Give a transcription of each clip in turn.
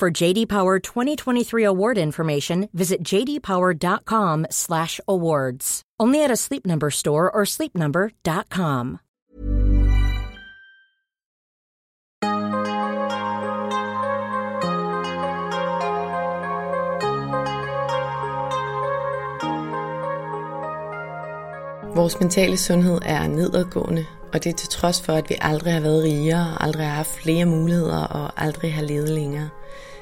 For JD Power 2023 award information, visit jdpower.com/awards. Only at a Sleep Number store or sleepnumber.com. Vores mentale sundhed er nedadgående, og det er til trods for, at vi aldrig har været rigere, aldrig har haft flere muligheder og aldrig har levet længere.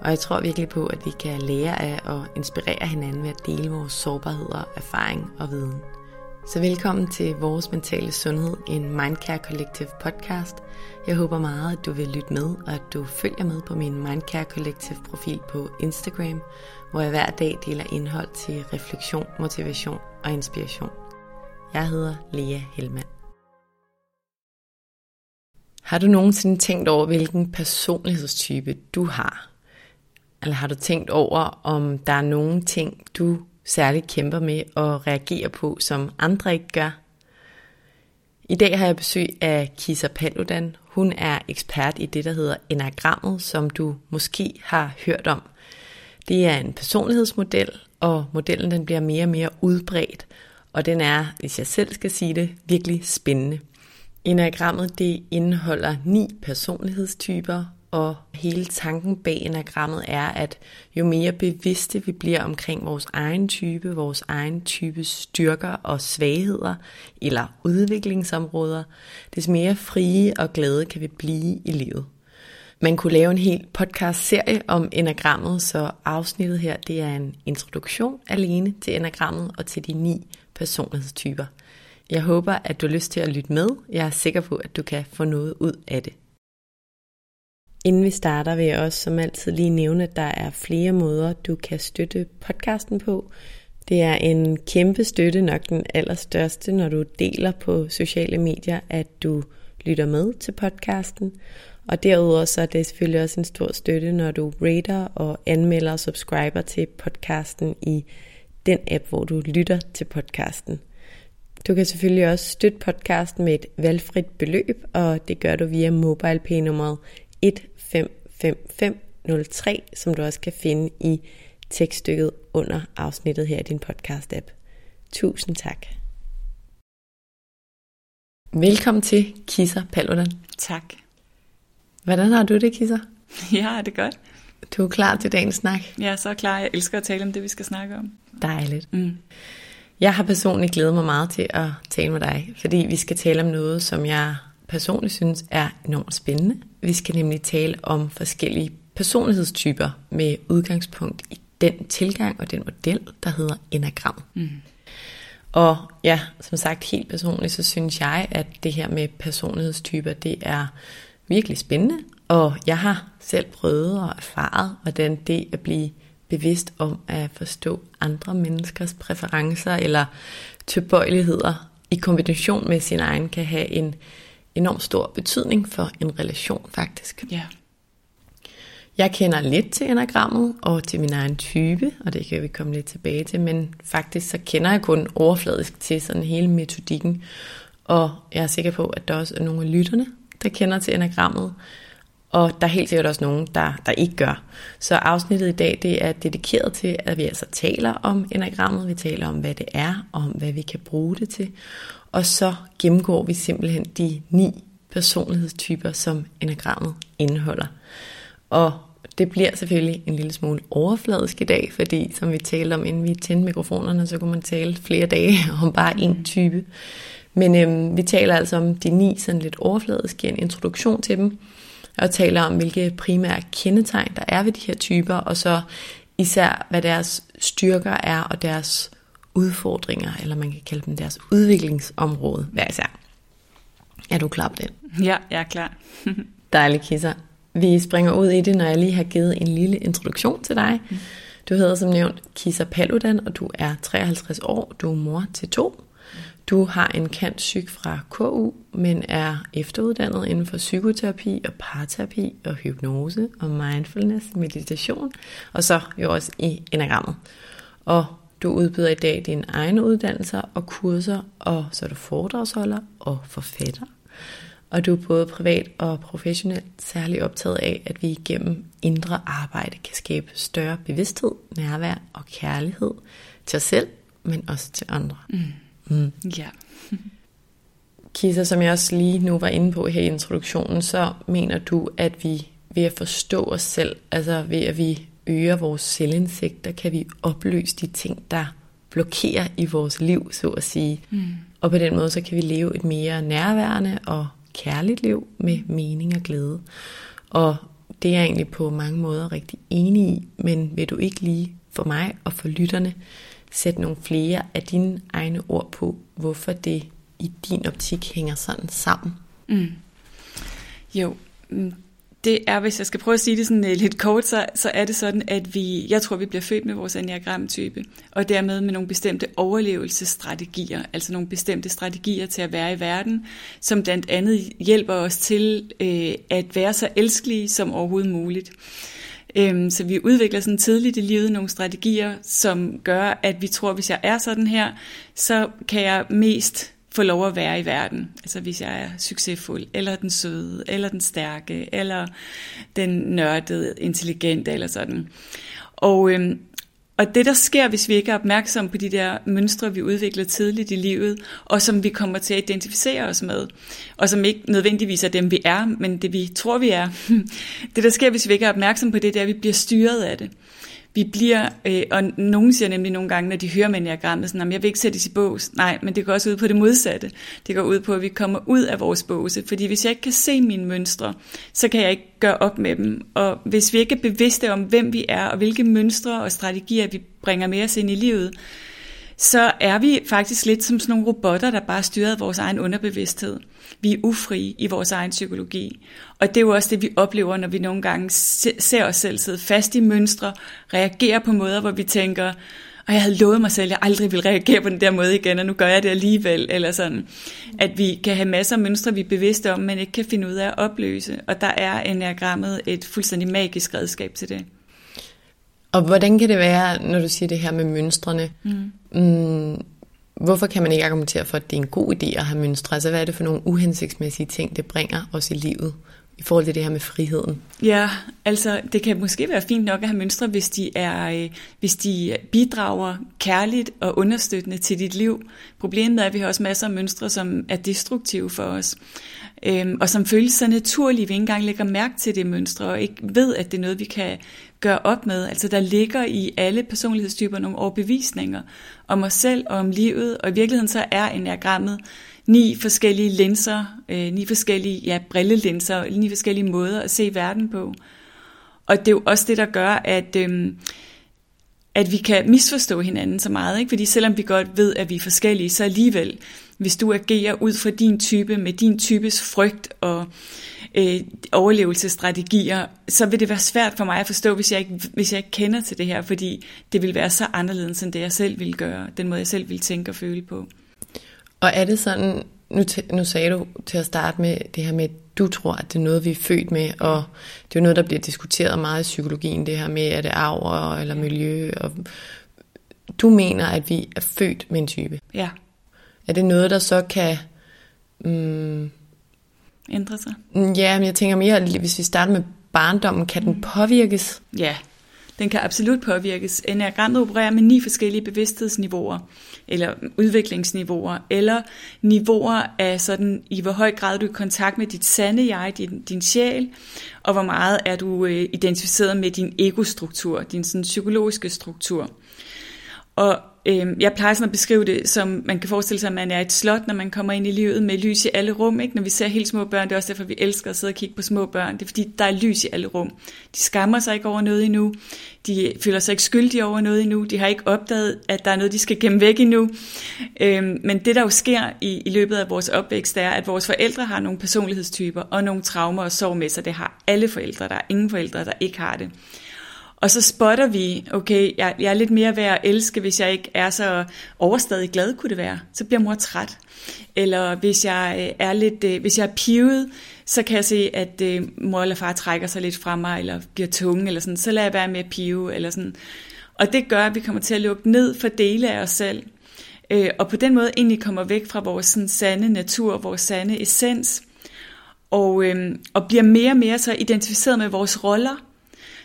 Og jeg tror virkelig på, at vi kan lære af og inspirere hinanden ved at dele vores sårbarheder, erfaring og viden. Så velkommen til Vores Mentale Sundhed, en Mindcare Collective podcast. Jeg håber meget, at du vil lytte med, og at du følger med på min Mindcare Collective profil på Instagram, hvor jeg hver dag deler indhold til refleksion, motivation og inspiration. Jeg hedder Lea Helmand. Har du nogensinde tænkt over, hvilken personlighedstype du har? Eller har du tænkt over, om der er nogle ting, du særligt kæmper med at reagere på, som andre ikke gør? I dag har jeg besøg af Kisa Paludan. Hun er ekspert i det, der hedder enagrammet, som du måske har hørt om. Det er en personlighedsmodel, og modellen den bliver mere og mere udbredt, og den er, hvis jeg selv skal sige det, virkelig spændende. Enagrammet det indeholder ni personlighedstyper, og hele tanken bag enagrammet er, at jo mere bevidste vi bliver omkring vores egen type, vores egen types styrker og svagheder eller udviklingsområder, des mere frie og glade kan vi blive i livet. Man kunne lave en hel podcast-serie om enagrammet, så afsnittet her det er en introduktion alene til enagrammet og til de ni personlighedstyper. Jeg håber, at du har lyst til at lytte med. Jeg er sikker på, at du kan få noget ud af det. Inden vi starter, vil jeg også som altid lige nævne, at der er flere måder, du kan støtte podcasten på. Det er en kæmpe støtte, nok den allerstørste, når du deler på sociale medier, at du lytter med til podcasten. Og derudover så er det selvfølgelig også en stor støtte, når du rater og anmelder og subscriber til podcasten i den app, hvor du lytter til podcasten. Du kan selvfølgelig også støtte podcasten med et valgfrit beløb, og det gør du via MobilePay nummeret 155503, som du også kan finde i tekststykket under afsnittet her i din podcast-app. Tusind tak. Velkommen til Kisser Paludan. Tak. Hvordan har du det, Kisser? Ja, det er godt. Du er klar til dagens snak? Jeg er så klar. Jeg elsker at tale om det, vi skal snakke om. Dejligt. Mm. Jeg har personligt glædet mig meget til at tale med dig, fordi vi skal tale om noget, som jeg personligt synes er enormt spændende. Vi skal nemlig tale om forskellige personlighedstyper med udgangspunkt i den tilgang og den model, der hedder enagram. Mm. Og ja, som sagt helt personligt, så synes jeg, at det her med personlighedstyper, det er virkelig spændende. Og jeg har selv prøvet og erfaret, hvordan det at blive bevidst om at forstå andre menneskers præferencer eller tilbøjeligheder i kombination med sin egen kan have en enorm stor betydning for en relation faktisk. Ja. Jeg kender lidt til enagrammet og til min egen type, og det kan vi komme lidt tilbage til, men faktisk så kender jeg kun overfladisk til sådan hele metodikken, og jeg er sikker på, at der også er nogle af lytterne, der kender til enagrammet, og der er helt sikkert også nogen, der, der ikke gør. Så afsnittet i dag, det er dedikeret til, at vi altså taler om enagrammet, vi taler om, hvad det er, og om hvad vi kan bruge det til, og så gennemgår vi simpelthen de ni personlighedstyper, som enagrammet indeholder. Og det bliver selvfølgelig en lille smule overfladisk i dag, fordi som vi talte om, inden vi tændte mikrofonerne, så kunne man tale flere dage om bare én type. Men øhm, vi taler altså om de ni sådan lidt overfladisk, en introduktion til dem, og taler om, hvilke primære kendetegn der er ved de her typer, og så især, hvad deres styrker er, og deres udfordringer, eller man kan kalde dem deres udviklingsområde hver især. Er du klar på den? Ja, jeg er klar. Dejligt, Kisser. Vi springer ud i det, når jeg lige har givet en lille introduktion til dig. Du hedder som nævnt Kisa Paludan, og du er 53 år. Du er mor til to. Du har en kant psyk fra KU, men er efteruddannet inden for psykoterapi og parterapi og hypnose og mindfulness, meditation, og så jo også i enagrammet. Og du udbyder i dag dine egne uddannelser og kurser, og så er du foredragsholder og forfatter. Og du er både privat og professionelt særlig optaget af, at vi igennem indre arbejde kan skabe større bevidsthed, nærvær og kærlighed til os selv, men også til andre. Mm. Mm. Ja. Kisa, som jeg også lige nu var inde på her i introduktionen, så mener du, at vi ved at forstå os selv, altså ved at vi øger vores selvindsigt, der kan vi opløse de ting, der blokerer i vores liv, så at sige. Mm. Og på den måde, så kan vi leve et mere nærværende og kærligt liv med mening og glæde. Og det er jeg egentlig på mange måder rigtig enig i, men vil du ikke lige for mig og for lytterne sætte nogle flere af dine egne ord på, hvorfor det i din optik hænger sådan sammen? Mm. Jo, mm, det er, hvis jeg skal prøve at sige det sådan uh, lidt kort, så, så er det sådan, at vi, jeg tror, vi bliver født med vores enneagramtype, og dermed med nogle bestemte overlevelsesstrategier, altså nogle bestemte strategier til at være i verden, som blandt andet hjælper os til uh, at være så elskelige som overhovedet muligt. Um, så vi udvikler sådan tidligt i livet nogle strategier, som gør, at vi tror, at hvis jeg er sådan her, så kan jeg mest få lov at være i verden. Altså hvis jeg er succesfuld, eller den søde, eller den stærke, eller den nørdede, intelligente, eller sådan. Og, øhm, og det, der sker, hvis vi ikke er opmærksomme på de der mønstre, vi udvikler tidligt i livet, og som vi kommer til at identificere os med, og som ikke nødvendigvis er dem, vi er, men det, vi tror, vi er. Det, der sker, hvis vi ikke er opmærksomme på det, det er, at vi bliver styret af det vi bliver, øh, og nogen siger nemlig nogle gange, når de hører maniagrammet, sådan, jeg vil ikke sættes i bås. Nej, men det går også ud på det modsatte. Det går ud på, at vi kommer ud af vores båse. Fordi hvis jeg ikke kan se mine mønstre, så kan jeg ikke gøre op med dem. Og hvis vi ikke er bevidste om, hvem vi er, og hvilke mønstre og strategier vi bringer med os ind i livet, så er vi faktisk lidt som sådan nogle robotter, der bare styrer vores egen underbevidsthed. Vi er ufrie i vores egen psykologi. Og det er jo også det, vi oplever, når vi nogle gange ser os selv sidde fast i mønstre, reagerer på måder, hvor vi tænker, og jeg havde lovet mig selv, at jeg aldrig vil reagere på den der måde igen, og nu gør jeg det alligevel, eller sådan. At vi kan have masser af mønstre, vi er bevidste om, men ikke kan finde ud af at opløse. Og der er enagrammet et fuldstændig magisk redskab til det. Og hvordan kan det være, når du siger det her med mønstrene? Mm. Mm, hvorfor kan man ikke argumentere for, at det er en god idé at have mønstre? Altså hvad er det for nogle uhensigtsmæssige ting, det bringer os i livet? I forhold til det her med friheden? Ja, altså det kan måske være fint nok at have mønstre, hvis de, er, øh, hvis de bidrager kærligt og understøttende til dit liv. Problemet er, at vi har også masser af mønstre, som er destruktive for os, øhm, og som føles så naturlige, vi ikke engang lægger mærke til det mønstre, og ikke ved, at det er noget, vi kan gøre op med. Altså der ligger i alle personlighedstyper nogle overbevisninger om os selv og om livet, og i virkeligheden så er enagrammet ni forskellige linser, øh, ni forskellige ja, brillelinser, ni forskellige måder at se verden på. Og det er jo også det, der gør, at, øh, at vi kan misforstå hinanden så meget. Ikke? Fordi selvom vi godt ved, at vi er forskellige, så alligevel, hvis du agerer ud fra din type, med din types frygt og øh, overlevelsesstrategier, så vil det være svært for mig at forstå, hvis jeg, ikke, hvis jeg ikke kender til det her, fordi det vil være så anderledes, end det jeg selv vil gøre, den måde jeg selv vil tænke og føle på. Og er det sådan, nu, nu sagde du til at starte med det her med, at du tror, at det er noget, vi er født med, og det er jo noget, der bliver diskuteret meget i psykologien, det her med, er det arv eller miljø, og du mener, at vi er født med en type. Ja. Er det noget, der så kan... Mm, Ændre sig? Ja, men jeg tænker mere, hvis vi starter med barndommen, kan den påvirkes? Ja, den kan absolut påvirkes. Enagrammet opererer med ni forskellige bevidsthedsniveauer, eller udviklingsniveauer, eller niveauer af sådan, i hvor høj grad du er i kontakt med dit sande jeg, din, din sjæl, og hvor meget er du øh, identificeret med din egostruktur, din sådan, psykologiske struktur. Og øh, jeg plejer sådan at beskrive det som, man kan forestille sig, at man er et slot, når man kommer ind i livet med lys i alle rum. Ikke? Når vi ser helt små børn, det er også derfor, vi elsker at sidde og kigge på små børn. Det er fordi, der er lys i alle rum. De skammer sig ikke over noget endnu. De føler sig ikke skyldige over noget endnu. De har ikke opdaget, at der er noget, de skal gemme væk endnu. Øh, men det, der jo sker i, i løbet af vores opvækst, er, at vores forældre har nogle personlighedstyper og nogle traumer og sorg med sig. Det har alle forældre. Der er ingen forældre, der ikke har det. Og så spotter vi, okay, jeg, jeg er lidt mere værd at elske, hvis jeg ikke er så overstadig glad, kunne det være. Så bliver mor træt. Eller hvis jeg øh, er lidt, øh, hvis jeg er pivet, så kan jeg se, at øh, mor eller far trækker sig lidt fra mig, eller bliver tunge, eller sådan, så lader jeg være med at pive, eller sådan. Og det gør, at vi kommer til at lukke ned for dele af os selv. Øh, og på den måde egentlig kommer væk fra vores sådan, sande natur, vores sande essens, og, øh, og bliver mere og mere så identificeret med vores roller,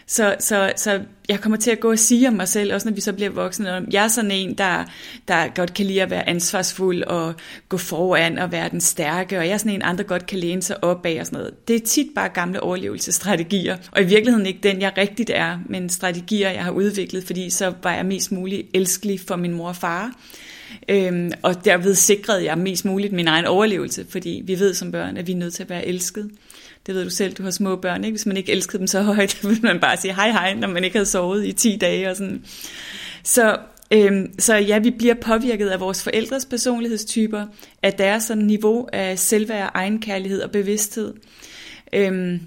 så, så, så jeg kommer til at gå og sige om mig selv, også når vi så bliver voksne, at jeg er sådan en, der, der godt kan lide at være ansvarsfuld og gå foran og være den stærke, og jeg er sådan en, andre godt kan læne sig op af og sådan noget. Det er tit bare gamle overlevelsesstrategier, og i virkeligheden ikke den, jeg rigtigt er, men strategier, jeg har udviklet, fordi så var jeg mest muligt elskelig for min mor og far. Øhm, og derved sikrede jeg mest muligt min egen overlevelse, fordi vi ved som børn, at vi er nødt til at være elsket. Det ved du selv, du har små børn, ikke? Hvis man ikke elskede dem så højt, ville man bare sige hej hej, når man ikke havde sovet i 10 dage og sådan. Så, øhm, så ja, vi bliver påvirket af vores forældres personlighedstyper, af deres sådan niveau af selvværd, egenkærlighed og bevidsthed. Øhm,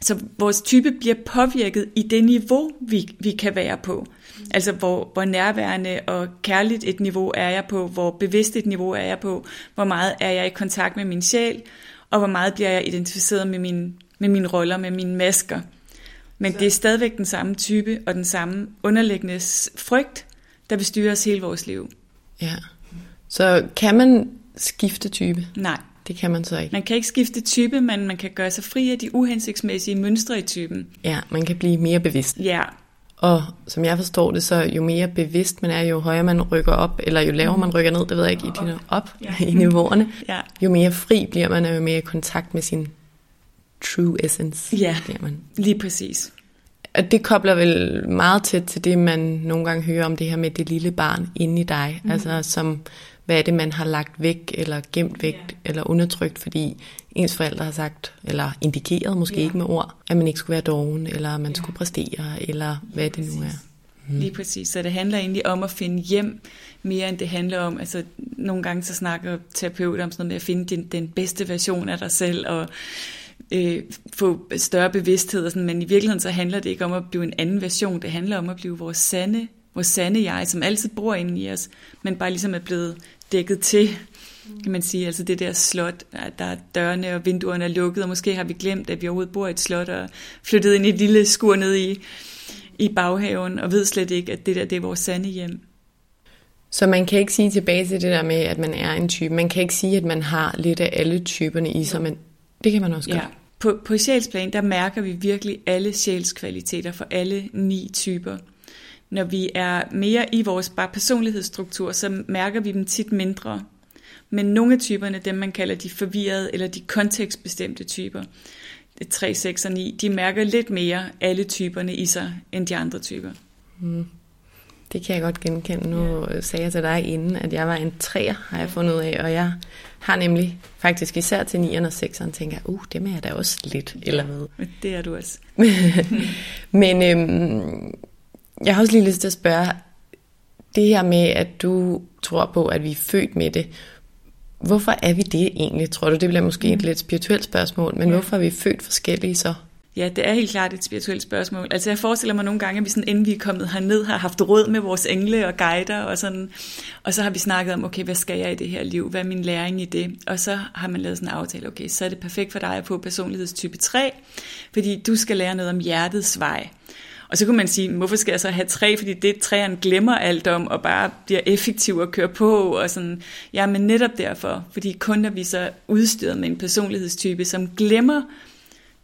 så vores type bliver påvirket i det niveau, vi, vi kan være på. Altså hvor, hvor nærværende og kærligt et niveau er jeg på, hvor bevidst et niveau er jeg på, hvor meget er jeg i kontakt med min sjæl, og hvor meget bliver jeg identificeret med, min, med mine roller, med mine masker. Men så. det er stadigvæk den samme type og den samme underliggende frygt, der vil styre os hele vores liv. Ja. Så kan man skifte type? Nej. Det kan man så ikke. Man kan ikke skifte type, men man kan gøre sig fri af de uhensigtsmæssige mønstre i typen. Ja, man kan blive mere bevidst. Ja, og som jeg forstår det, så jo mere bevidst man er, jo højere man rykker op, eller jo lavere man rykker ned, det ved jeg ikke, i dine op ja. i niveauerne, ja. jo mere fri bliver man, og jo mere i kontakt med sin true essence ja, bliver man. lige præcis. Og det kobler vel meget tæt til det, man nogle gange hører om det her med det lille barn inde i dig, mm. altså som, hvad er det, man har lagt væk, eller gemt væk, yeah. eller undertrykt, fordi ens forældre har sagt, eller indikeret, måske ja. ikke med ord, at man ikke skulle være doven, eller man ja. skulle præstere, eller hvad det nu er. Mm. Lige præcis. Så det handler egentlig om at finde hjem, mere end det handler om, altså nogle gange så snakker terapeuter om sådan noget med at finde den, den bedste version af dig selv, og øh, få større bevidsthed, og sådan, men i virkeligheden så handler det ikke om at blive en anden version, det handler om at blive vores sande, vores sande jeg, som altid bor inde i os, men bare ligesom er blevet dækket til kan man sige. Altså det der slot, der er dørene og vinduerne er lukket, og måske har vi glemt, at vi overhovedet bor i et slot og flyttet ind i et lille skur ned i, i baghaven, og ved slet ikke, at det der det er vores sande hjem. Så man kan ikke sige tilbage til det der med, at man er en type. Man kan ikke sige, at man har lidt af alle typerne i sig, men det kan man også gøre. Ja. På, på sjælsplan, der mærker vi virkelig alle sjælskvaliteter for alle ni typer. Når vi er mere i vores bare personlighedsstruktur, så mærker vi dem tit mindre. Men nogle af typerne, dem man kalder de forvirrede eller de kontekstbestemte typer, 3, 6 og 9, de mærker lidt mere alle typerne i sig, end de andre typer. Mm. Det kan jeg godt genkende. Nu ja. sagde jeg til dig inden, at jeg var en træer, har jeg fundet ud af, og jeg har nemlig faktisk især til 9'eren og 6'eren, tænker uh, dem er jeg da også lidt, eller hvad. Det er du også. Men øhm, jeg har også lige lyst til at spørge, det her med, at du tror på, at vi er født med det, Hvorfor er vi det egentlig, tror du? Det bliver måske et mm. lidt spirituelt spørgsmål, men ja. hvorfor er vi født forskellige så? Ja, det er helt klart et spirituelt spørgsmål. Altså jeg forestiller mig nogle gange, at vi sådan, inden vi er kommet herned, har haft råd med vores engle og guider, og, sådan, og så har vi snakket om, okay, hvad skal jeg i det her liv? Hvad er min læring i det? Og så har man lavet sådan en aftale, okay, så er det perfekt for dig at få personlighedstype 3, fordi du skal lære noget om hjertets vej. Og så kunne man sige, hvorfor skal jeg så have tre? Fordi det træerne glemmer alt om, og bare bliver effektiv at køre på. Og sådan. Ja, men netop derfor, fordi kun når vi så udstyret med en personlighedstype, som glemmer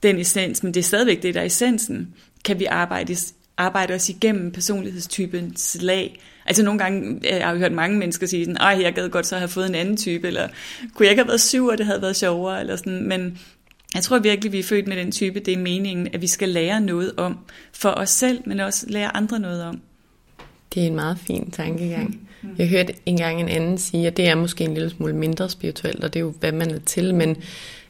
den essens, men det er stadigvæk det, der er essensen, kan vi arbejde arbejde os igennem personlighedstypens lag. Altså nogle gange, øh, jeg har hørt mange mennesker sige sådan, ej, jeg gad godt så have fået en anden type, eller kunne jeg ikke have været syv, og det havde været sjovere, eller sådan, men jeg tror virkelig, vi er født med den type, det er meningen, at vi skal lære noget om for os selv, men også lære andre noget om. Det er en meget fin tankegang. Jeg hørte engang en anden sige, at det er måske en lille smule mindre spirituelt, og det er jo, hvad man er til, men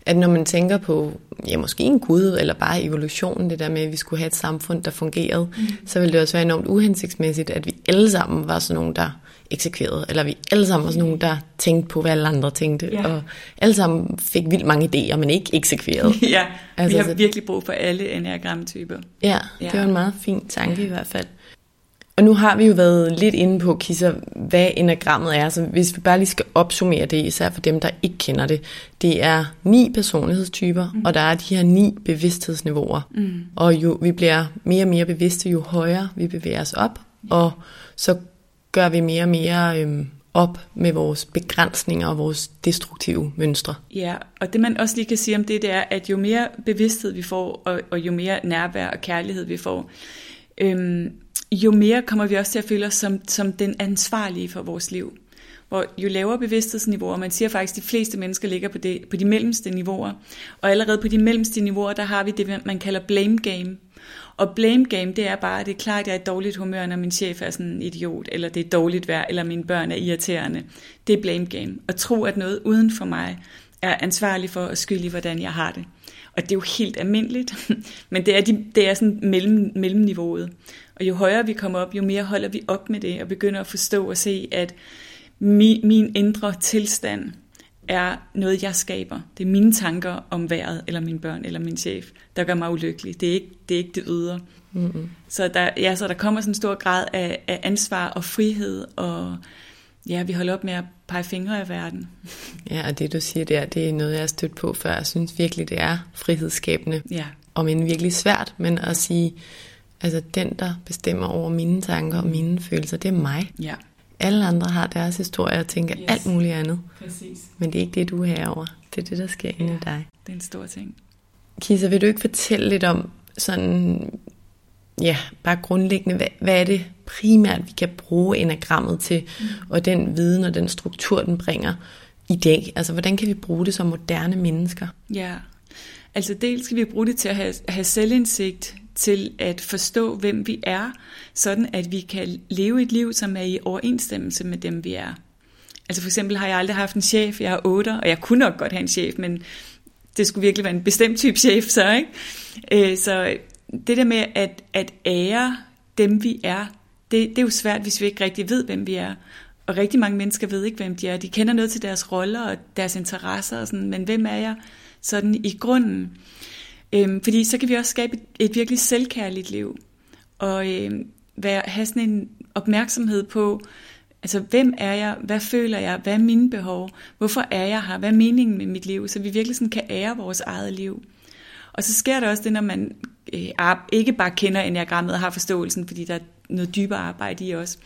at når man tænker på, ja, måske en gud, eller bare evolutionen, det der med, at vi skulle have et samfund, der fungerede, mm. så ville det også være enormt uhensigtsmæssigt, at vi alle sammen var sådan nogen, der eksekverede, eller vi alle sammen var sådan nogen, der tænkte på, hvad alle andre tænkte, ja. og alle sammen fik vildt mange idéer, men ikke eksekverede. ja, altså, vi har virkelig brug for alle enneagramtyper. Ja, ja, det var en meget fin tanke i hvert fald. Og nu har vi jo været lidt inde på, Kisser, hvad enagrammet er. Så hvis vi bare lige skal opsummere det, især for dem, der ikke kender det. Det er ni personlighedstyper, mm. og der er de her ni bevidsthedsniveauer. Mm. Og jo vi bliver mere og mere bevidste, jo højere vi bevæger os op. Og så gør vi mere og mere øhm, op med vores begrænsninger og vores destruktive mønstre. Ja, og det man også lige kan sige om det, det er, at jo mere bevidsthed vi får, og, og jo mere nærvær og kærlighed vi får, øhm, jo mere kommer vi også til at føle os som, som den ansvarlige for vores liv. Hvor jo lavere bevidsthedsniveauer, man siger faktisk, at de fleste mennesker ligger på, det, på de mellemste niveauer, og allerede på de mellemste niveauer, der har vi det, man kalder blame game. Og blame game, det er bare, at det er klart, at jeg er i dårligt humør, når min chef er sådan en idiot, eller det er dårligt vejr, eller mine børn er irriterende. Det er blame game. Og tro, at noget uden for mig er ansvarlig for at skylde hvordan jeg har det. Og det er jo helt almindeligt, men det er, de, det er sådan mellem, mellemniveauet. Og jo højere vi kommer op, jo mere holder vi op med det, og begynder at forstå og se, at mi, min indre tilstand er noget, jeg skaber. Det er mine tanker om vejret, eller mine børn, eller min chef, der gør mig ulykkelig. Det er ikke det, er ikke det ydre. Mm-hmm. Så, der, ja, så der kommer sådan en stor grad af, af ansvar og frihed, og ja, vi holder op med at pege fingre af verden. Ja, og det du siger der, det er noget, jeg har stødt på før. Jeg synes virkelig, det er frihedsskabende. Ja. Om end virkelig svært, men at sige, altså den, der bestemmer over mine tanker og mine følelser, det er mig. Ja. Alle andre har deres historie og tænker yes. alt muligt andet. Præcis. Men det er ikke det, du er herover. Det er det, der sker ja. inde i dig. Det er en stor ting. Kisa, vil du ikke fortælle lidt om sådan, ja, bare grundlæggende, hvad, hvad er det primært, vi kan bruge enagrammet til, mm. og den viden og den struktur, den bringer i dag? Altså, hvordan kan vi bruge det som moderne mennesker? Ja, altså dels skal vi bruge det til at have, have selvindsigt, til at forstå, hvem vi er, sådan at vi kan leve et liv, som er i overensstemmelse med dem, vi er. Altså for eksempel har jeg aldrig haft en chef, jeg er otter, og jeg kunne nok godt have en chef, men det skulle virkelig være en bestemt type chef så, ikke? Øh, så det der med at, at ære dem, vi er, det, det er jo svært, hvis vi ikke rigtig ved, hvem vi er. Og rigtig mange mennesker ved ikke, hvem de er. De kender noget til deres roller og deres interesser, og sådan, men hvem er jeg sådan i grunden? Øhm, fordi så kan vi også skabe et, et virkelig selvkærligt liv, og øhm, være, have sådan en opmærksomhed på, altså hvem er jeg, hvad føler jeg, hvad er mine behov, hvorfor er jeg her, hvad er meningen med mit liv, så vi virkelig sådan kan ære vores eget liv. Og så sker der også det, når man øh, ikke bare kender enagrammet og har forståelsen, fordi der er noget dybere arbejde i os.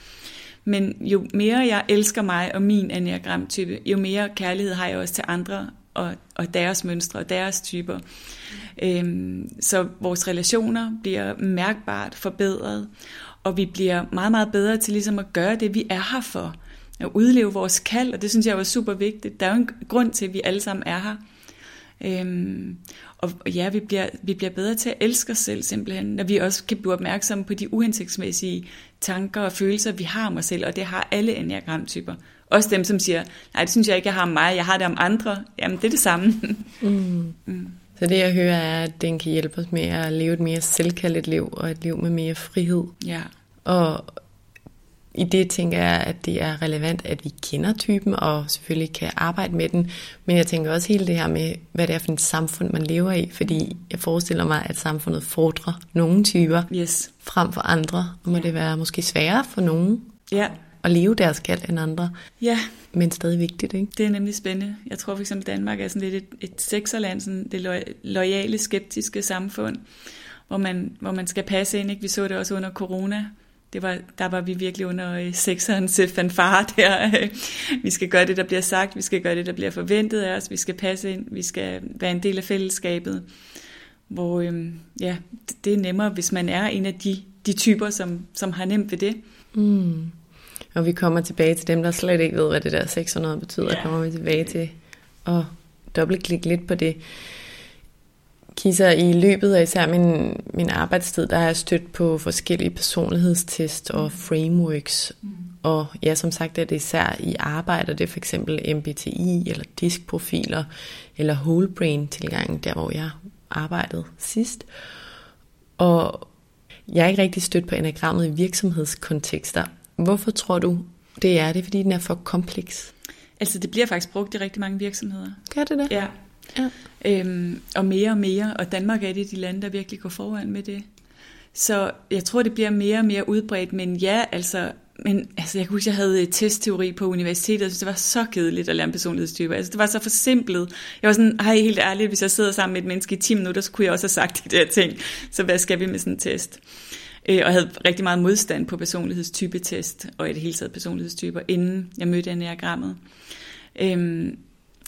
Men jo mere jeg elsker mig og min enagramtype, jo mere kærlighed har jeg også til andre og, og deres mønstre og deres typer. Øhm, så vores relationer bliver mærkbart forbedret, og vi bliver meget, meget bedre til ligesom at gøre det, vi er her for. At udleve vores kald, og det synes jeg var super vigtigt. Der er jo en grund til, at vi alle sammen er her. Øhm, og ja, vi bliver, vi bliver bedre til at elske os selv simpelthen, når vi også kan blive opmærksomme på de uhensigtsmæssige tanker og følelser, vi har om os selv, og det har alle enneagramtyper. Også dem, som siger, nej, det synes jeg ikke, jeg har om mig, jeg har det om andre. Jamen, det er det samme. Mm. Mm. Så det, jeg hører, er, at den kan hjælpe os med at leve et mere selvkaldet liv, og et liv med mere frihed. Ja. Og i det tænker jeg, at det er relevant, at vi kender typen, og selvfølgelig kan arbejde med den. Men jeg tænker også hele det her med, hvad det er for et samfund, man lever i. Fordi jeg forestiller mig, at samfundet fordrer nogle typer yes. frem for andre. Og må ja. det være måske sværere for nogen ja. At leve deres kald end andre. Ja. Men stadig vigtigt, ikke? Det er nemlig spændende. Jeg tror for eksempel, Danmark er sådan lidt et, et sekserland, sådan det lo- lojale, skeptiske samfund, hvor man, hvor man skal passe ind. Ikke? Vi så det også under corona det var, der var vi virkelig under øh, sekserens fanfare der. vi skal gøre det, der bliver sagt, vi skal gøre det, der bliver forventet af os, vi skal passe ind, vi skal være en del af fællesskabet. Hvor øhm, ja, det er nemmere, hvis man er en af de de typer, som, som har nemt ved det. Mm. Og vi kommer tilbage til dem, der slet ikke ved, hvad det der 600 betyder. Ja. kommer vi tilbage til at dobbeltklikke lidt på det. Kisser, i løbet af især min, min arbejdstid, der har jeg stødt på forskellige personlighedstest og frameworks. Mm. Og ja, som sagt er det især i arbejde, det er for eksempel MBTI eller diskprofiler eller whole brain tilgangen, der hvor jeg arbejdede sidst. Og jeg er ikke rigtig stødt på enagrammet i virksomhedskontekster. Hvorfor tror du, det er det? Fordi den er for kompleks? Altså det bliver faktisk brugt i rigtig mange virksomheder. Gør det det? Ja. ja. Øhm, og mere og mere, og Danmark er et af de lande, der virkelig går foran med det. Så jeg tror, det bliver mere og mere udbredt, men ja, altså men altså, jeg kunne huske, jeg havde testteori på universitetet, og det var så kedeligt at lære en personlighedstype. Altså, det var så forsimplet. Jeg var sådan, hej, helt ærligt, hvis jeg sidder sammen med et menneske i 10 minutter, så kunne jeg også have sagt de der ting. Så hvad skal vi med sådan en test? Øh, og havde rigtig meget modstand på personlighedstypetest, og i det hele taget personlighedstyper, inden jeg mødte enagrammet. Øhm,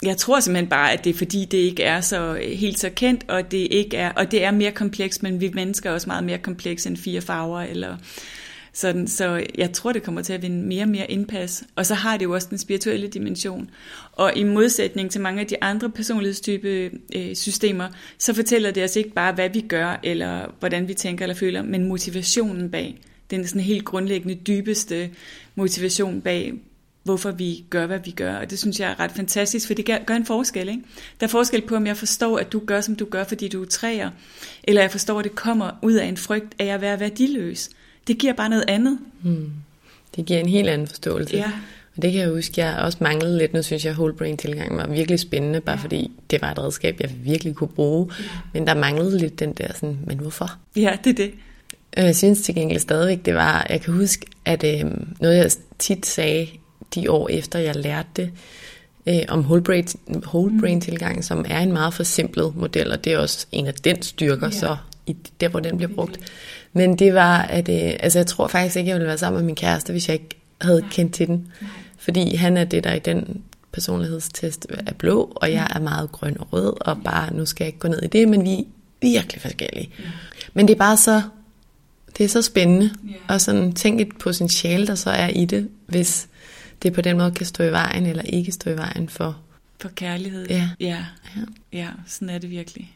jeg tror simpelthen bare, at det er fordi, det ikke er så øh, helt så kendt, og det ikke er, og det er mere komplekst, men vi mennesker er også meget mere komplekse end fire farver, eller sådan, så jeg tror, det kommer til at vinde mere og mere indpas. Og så har det jo også den spirituelle dimension. Og i modsætning til mange af de andre personlighedstype øh, systemer, så fortæller det os ikke bare, hvad vi gør, eller hvordan vi tænker eller føler, men motivationen bag. Den sådan helt grundlæggende, dybeste motivation bag, hvorfor vi gør, hvad vi gør. Og det synes jeg er ret fantastisk, for det gør en forskel. Ikke? Der er forskel på, om jeg forstår, at du gør, som du gør, fordi du er træer, eller jeg forstår, at det kommer ud af en frygt af at være værdiløs det giver bare noget andet. Hmm. Det giver en helt anden forståelse. Ja. Og det kan jeg huske, jeg også manglede lidt. Nu synes jeg, at whole brain tilgang var virkelig spændende, bare ja. fordi det var et redskab, jeg virkelig kunne bruge. Ja. Men der manglede lidt den der sådan, men hvorfor? Ja, det er det. Jeg synes til gengæld stadigvæk, det var, jeg kan huske, at øh, noget jeg tit sagde de år efter, jeg lærte det, øh, om whole brain, whole brain tilgang, som er en meget forsimplet model, og det er også en af den styrker, ja. så i der, hvor den bliver brugt. Men det var, at øh, altså, jeg tror faktisk ikke, jeg ville være sammen med min kæreste, hvis jeg ikke havde kendt til den. Fordi han er det, der i den personlighedstest er blå, og jeg er meget grøn og rød, og bare, nu skal jeg ikke gå ned i det, men vi er virkelig forskellige. Ja. Men det er bare så, det er så spændende, ja. og sådan tænk et potentiale, der så er i det, hvis det på den måde kan stå i vejen, eller ikke stå i vejen for... For kærlighed. Ja. Ja, ja. ja sådan er det virkelig.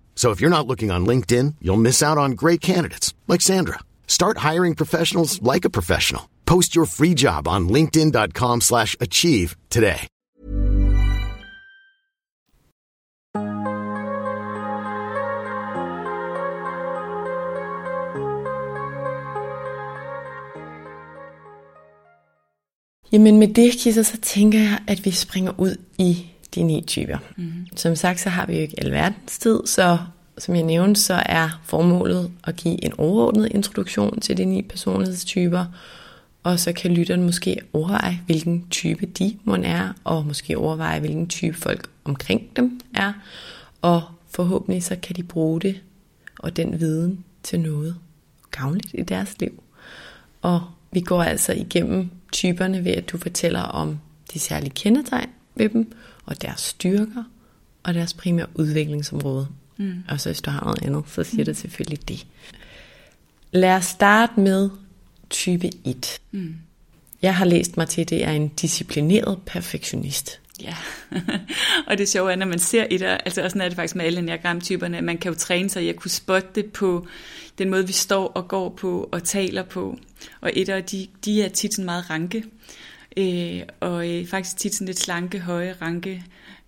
So if you're not looking on LinkedIn, you'll miss out on great candidates like Sandra. Start hiring professionals like a professional. Post your free job on linkedin.com/achieve today. Jamen med det, Kisser, så tænker jeg, at vi springer ud i de ni typer. Mm. Som sagt, så har vi jo ikke alverdens tid, så som jeg nævnte, så er formålet at give en overordnet introduktion til de ni personlighedstyper, og så kan lytteren måske overveje, hvilken type de må er, og måske overveje, hvilken type folk omkring dem er, og forhåbentlig så kan de bruge det og den viden til noget gavnligt i deres liv. Og vi går altså igennem typerne ved, at du fortæller om de særlige kendetegn ved dem, og deres styrker, og deres primære udviklingsområde. Mm. Og så hvis du har noget andet, så siger mm. det selvfølgelig det. Lad os starte med type 1. Mm. Jeg har læst mig til, at det er en disciplineret perfektionist. Ja, og det sjove er, når man ser et af, altså også når det faktisk med alle enagramtyperne, man kan jo træne sig i at kunne spotte det på den måde, vi står og går på og taler på. Og et af de, de er tit sådan meget ranke, øh, og øh, faktisk tit sådan lidt slanke, høje ranke,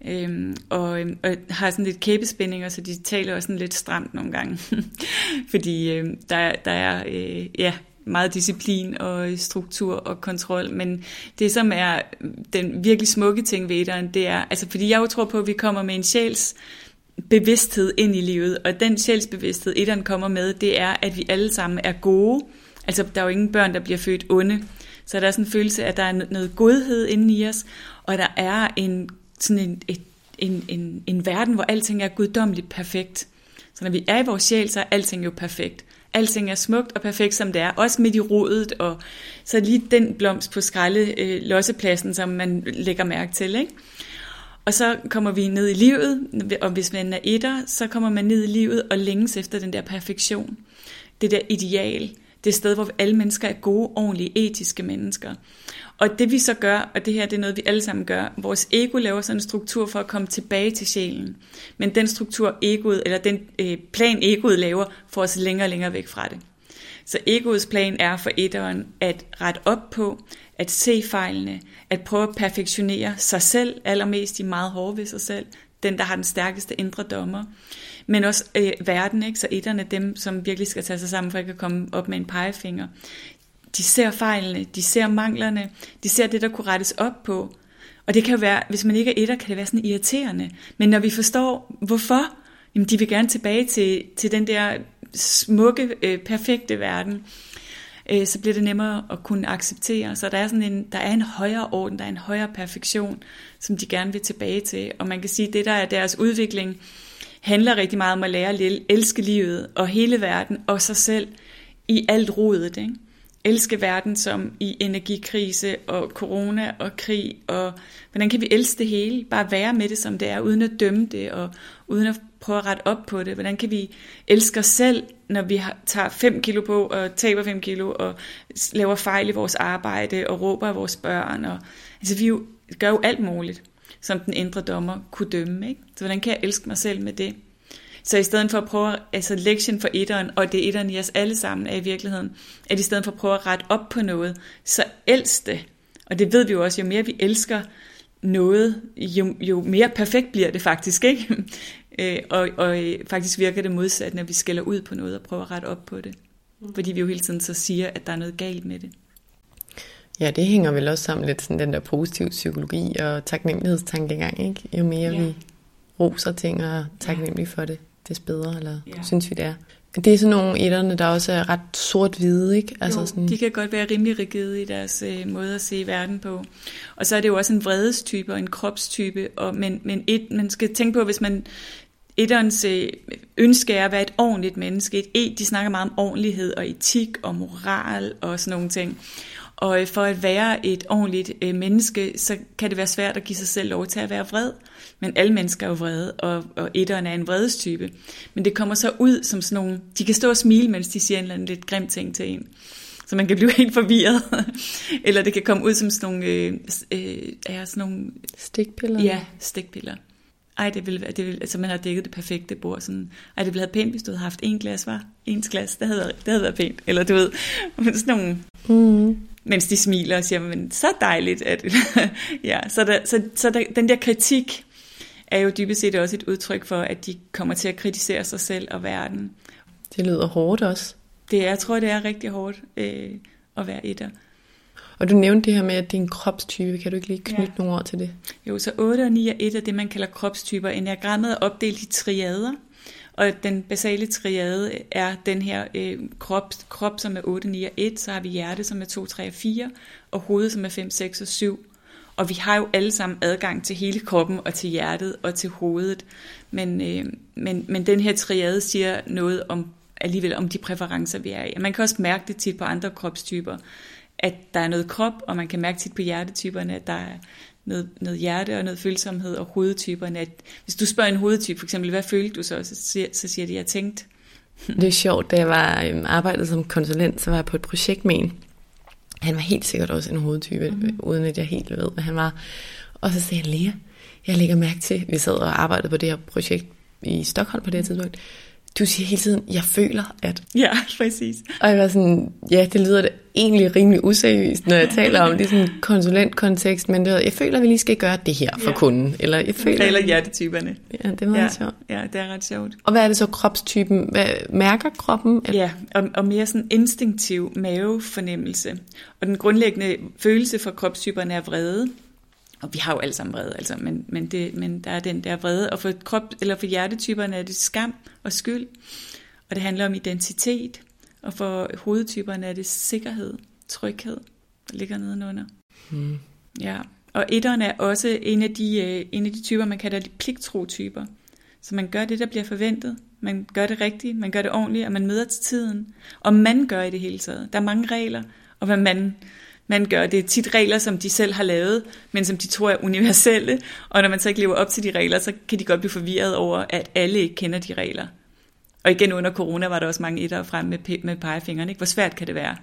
øh, og, øh, og har sådan lidt kæbespændinger, så de taler også sådan lidt stramt nogle gange. Fordi øh, der, der er, øh, ja, meget disciplin og øh, struktur og kontrol, men det som er øhm, den virkelig smukke ting ved etteren, det er, altså fordi jeg jo tror på, at vi kommer med en sjæls bevidsthed ind i livet, og den sjælsbevidsthed, etteren kommer med, det er, at vi alle sammen er gode. Altså, der er jo ingen børn, der bliver født onde. Så der er sådan en følelse af, at der er noget godhed inde i os, og der er en, sådan en, et, en, en, en verden, hvor alting er guddommeligt perfekt. Så når vi er i vores sjæl, så er alting jo perfekt alting er smukt og perfekt, som det er, også midt i rodet, og så lige den blomst på skralde øh, lossepladsen, som man lægger mærke til, ikke? Og så kommer vi ned i livet, og hvis man er etter, så kommer man ned i livet og længes efter den der perfektion. Det der ideal. Det sted, hvor alle mennesker er gode, ordentlige, etiske mennesker. Og det vi så gør, og det her det er noget, vi alle sammen gør, vores ego laver sådan en struktur for at komme tilbage til sjælen. Men den struktur, egoet, eller den øh, plan, egoet laver, får os længere og længere væk fra det. Så egoets plan er for etteren at rette op på, at se fejlene, at prøve at perfektionere sig selv, allermest i meget hårde ved sig selv, den der har den stærkeste indre dommer, men også øh, verden, ikke? så etterne dem, som virkelig skal tage sig sammen for ikke at komme op med en pegefinger de ser fejlene, de ser manglerne, de ser det, der kunne rettes op på. Og det kan jo være, hvis man ikke er etter, kan det være sådan irriterende. Men når vi forstår, hvorfor, jamen de vil gerne tilbage til, til den der smukke, øh, perfekte verden, øh, så bliver det nemmere at kunne acceptere. Så der er, sådan en, der er en højere orden, der er en højere perfektion, som de gerne vil tilbage til. Og man kan sige, at det der er deres udvikling, handler rigtig meget om at lære at elske livet og hele verden og sig selv i alt rodet. Ikke? elske verden som i energikrise og corona og krig, og hvordan kan vi elske det hele? Bare være med det, som det er, uden at dømme det, og uden at prøve at rette op på det. Hvordan kan vi elske os selv, når vi tager 5 kilo på, og taber 5 kilo, og laver fejl i vores arbejde, og råber af vores børn. Og, altså vi jo, gør jo alt muligt, som den indre dommer kunne dømme. Ikke? Så hvordan kan jeg elske mig selv med det? Så i stedet for at prøve, altså lektion for etteren, og det er etteren i os alle sammen er i virkeligheden, at i stedet for at prøve at rette op på noget, så elsk det. Og det ved vi jo også, jo mere vi elsker noget, jo, jo mere perfekt bliver det faktisk, ikke? Øh, og, og øh, faktisk virker det modsat, når vi skælder ud på noget og prøver at rette op på det. Fordi vi jo hele tiden så siger, at der er noget galt med det. Ja, det hænger vel også sammen lidt sådan den der positive psykologi og taknemmelighedstankegang, ikke? Jo mere ja. vi roser ting og er taknemmelige for det des bedre, eller ja. synes vi det er. Det er sådan nogle etterne, der også er ret sort-hvide, ikke? Altså jo, sådan... de kan godt være rimelig rigide i deres øh, måde at se verden på. Og så er det jo også en vredestype og en kropstype, og, men, men et, man skal tænke på, hvis man etterens øh, ønske er at være et ordentligt menneske. Et et, de snakker meget om ordentlighed og etik og moral og sådan nogle ting. Og øh, for at være et ordentligt øh, menneske, så kan det være svært at give sig selv lov til at være vred. Men alle mennesker er jo vrede, og, og etteren er en vredestype. Men det kommer så ud som sådan nogle... De kan stå og smile, mens de siger en eller anden lidt grim ting til en. Så man kan blive helt forvirret. eller det kan komme ud som sådan nogle... Øh, øh, er sådan nogle stikpiller? Ja, stikpiller. Ej, det ville, det ville, altså man har dækket det perfekte bord. Sådan, ej, det ville have pænt, hvis du havde haft en glas, var? En glas, det havde, det havde været pænt. Eller du ved, sådan nogle... Mm mens de smiler og siger, men så dejligt. At, ja, så der, så, så der, den der kritik er jo dybest set også et udtryk for, at de kommer til at kritisere sig selv og verden. Det lyder hårdt også. Det, jeg tror, det er rigtig hårdt øh, at være etter. Og du nævnte det her med, at det er en kropstype. Kan du ikke lige knytte ja. nogle ord til det? Jo, så 8 og 9 er et af det, man kalder kropstyper. Enagrammet er opdelt i triader. Og den basale triade er den her øh, krop, krop, som er 8, 9 og 1, så har vi hjerte, som er 2, 3 og 4, og hoved, som er 5, 6 og 7. Og vi har jo alle sammen adgang til hele kroppen og til hjertet og til hovedet. Men, øh, men, men den her triade siger noget om alligevel om de præferencer, vi er i. Man kan også mærke det tit på andre kropstyper, at der er noget krop, og man kan mærke tit på hjertetyperne, at der er noget, noget hjerte og noget følsomhed og hovedtyperne. At hvis du spørger en hovedtype for eksempel, hvad følte du så? Så siger, så siger de, jeg tænkte. Det er sjovt, da jeg var øhm, arbejdet som konsulent, så var jeg på et projekt med en. Han var helt sikkert også en hovedtype, mm-hmm. uden at jeg helt ved, hvad han var. Og så sagde han, Lea, jeg lægger mærke til, vi sad og arbejdede på det her projekt i Stockholm på det her tidspunkt, du siger hele tiden, jeg føler, at... Ja, præcis. Og jeg var sådan, ja, det lyder da egentlig rimelig useriøst, når jeg taler om det i sådan en konsulentkontekst, men det jeg føler, at vi lige skal gøre det her for ja. kunden. Eller jeg føler... Eller hjertetyperne. Ja, det var ja. sjovt. Ja, det er ret sjovt. Og hvad er det så kropstypen? Hvad, mærker kroppen? Ja, og, og mere sådan instinktiv mavefornemmelse. Og den grundlæggende følelse for kropstyperne er vrede. Og vi har jo alle sammen vrede, altså, men, men, det, men der er den der vrede. Og for, krop, eller for hjertetyperne er det skam og skyld. Og det handler om identitet. Og for hovedtyperne er det sikkerhed, tryghed, der ligger nedenunder. Hmm. Ja, og etteren er også en af de, øh, en af de typer, man kalder de pligtro-typer. Så man gør det, der bliver forventet. Man gør det rigtigt, man gør det ordentligt, og man møder til tiden. Og man gør i det hele taget. Der er mange regler, og hvad man man gør. Det er tit regler, som de selv har lavet, men som de tror er universelle. Og når man så ikke lever op til de regler, så kan de godt blive forvirret over, at alle ikke kender de regler. Og igen under corona var der også mange etter frem med, med pegefingeren. Ikke? Hvor svært kan det være?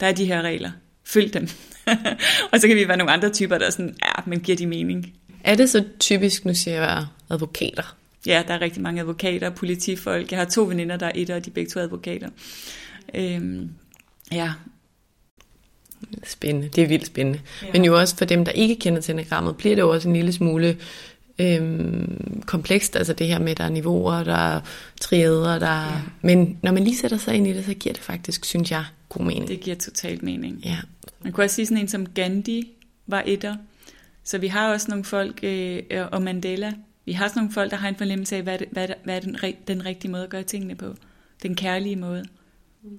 Der er de her regler. Følg dem. og så kan vi være nogle andre typer, der er sådan, ja, men giver de mening. Er det så typisk, nu siger jeg, advokater? Ja, der er rigtig mange advokater, politifolk. Jeg har to veninder, der er etter, og de er begge to advokater. Øhm, ja, Spændende, det er vildt spændende. Ja. Men jo også for dem, der ikke kender til enagrammet, bliver det jo også en lille smule øhm, komplekst, altså det her med, der er niveauer, der er triader, der ja. Men når man lige sætter sig ind i det, så giver det faktisk, synes jeg, god mening. Det giver totalt mening. Ja. Man kunne også sige sådan en som Gandhi var etter. Så vi har også nogle folk, øh, og Mandela, vi har også nogle folk, der har en fornemmelse af, hvad, det, hvad, det, hvad er den, den rigtige måde at gøre tingene på. Den kærlige måde.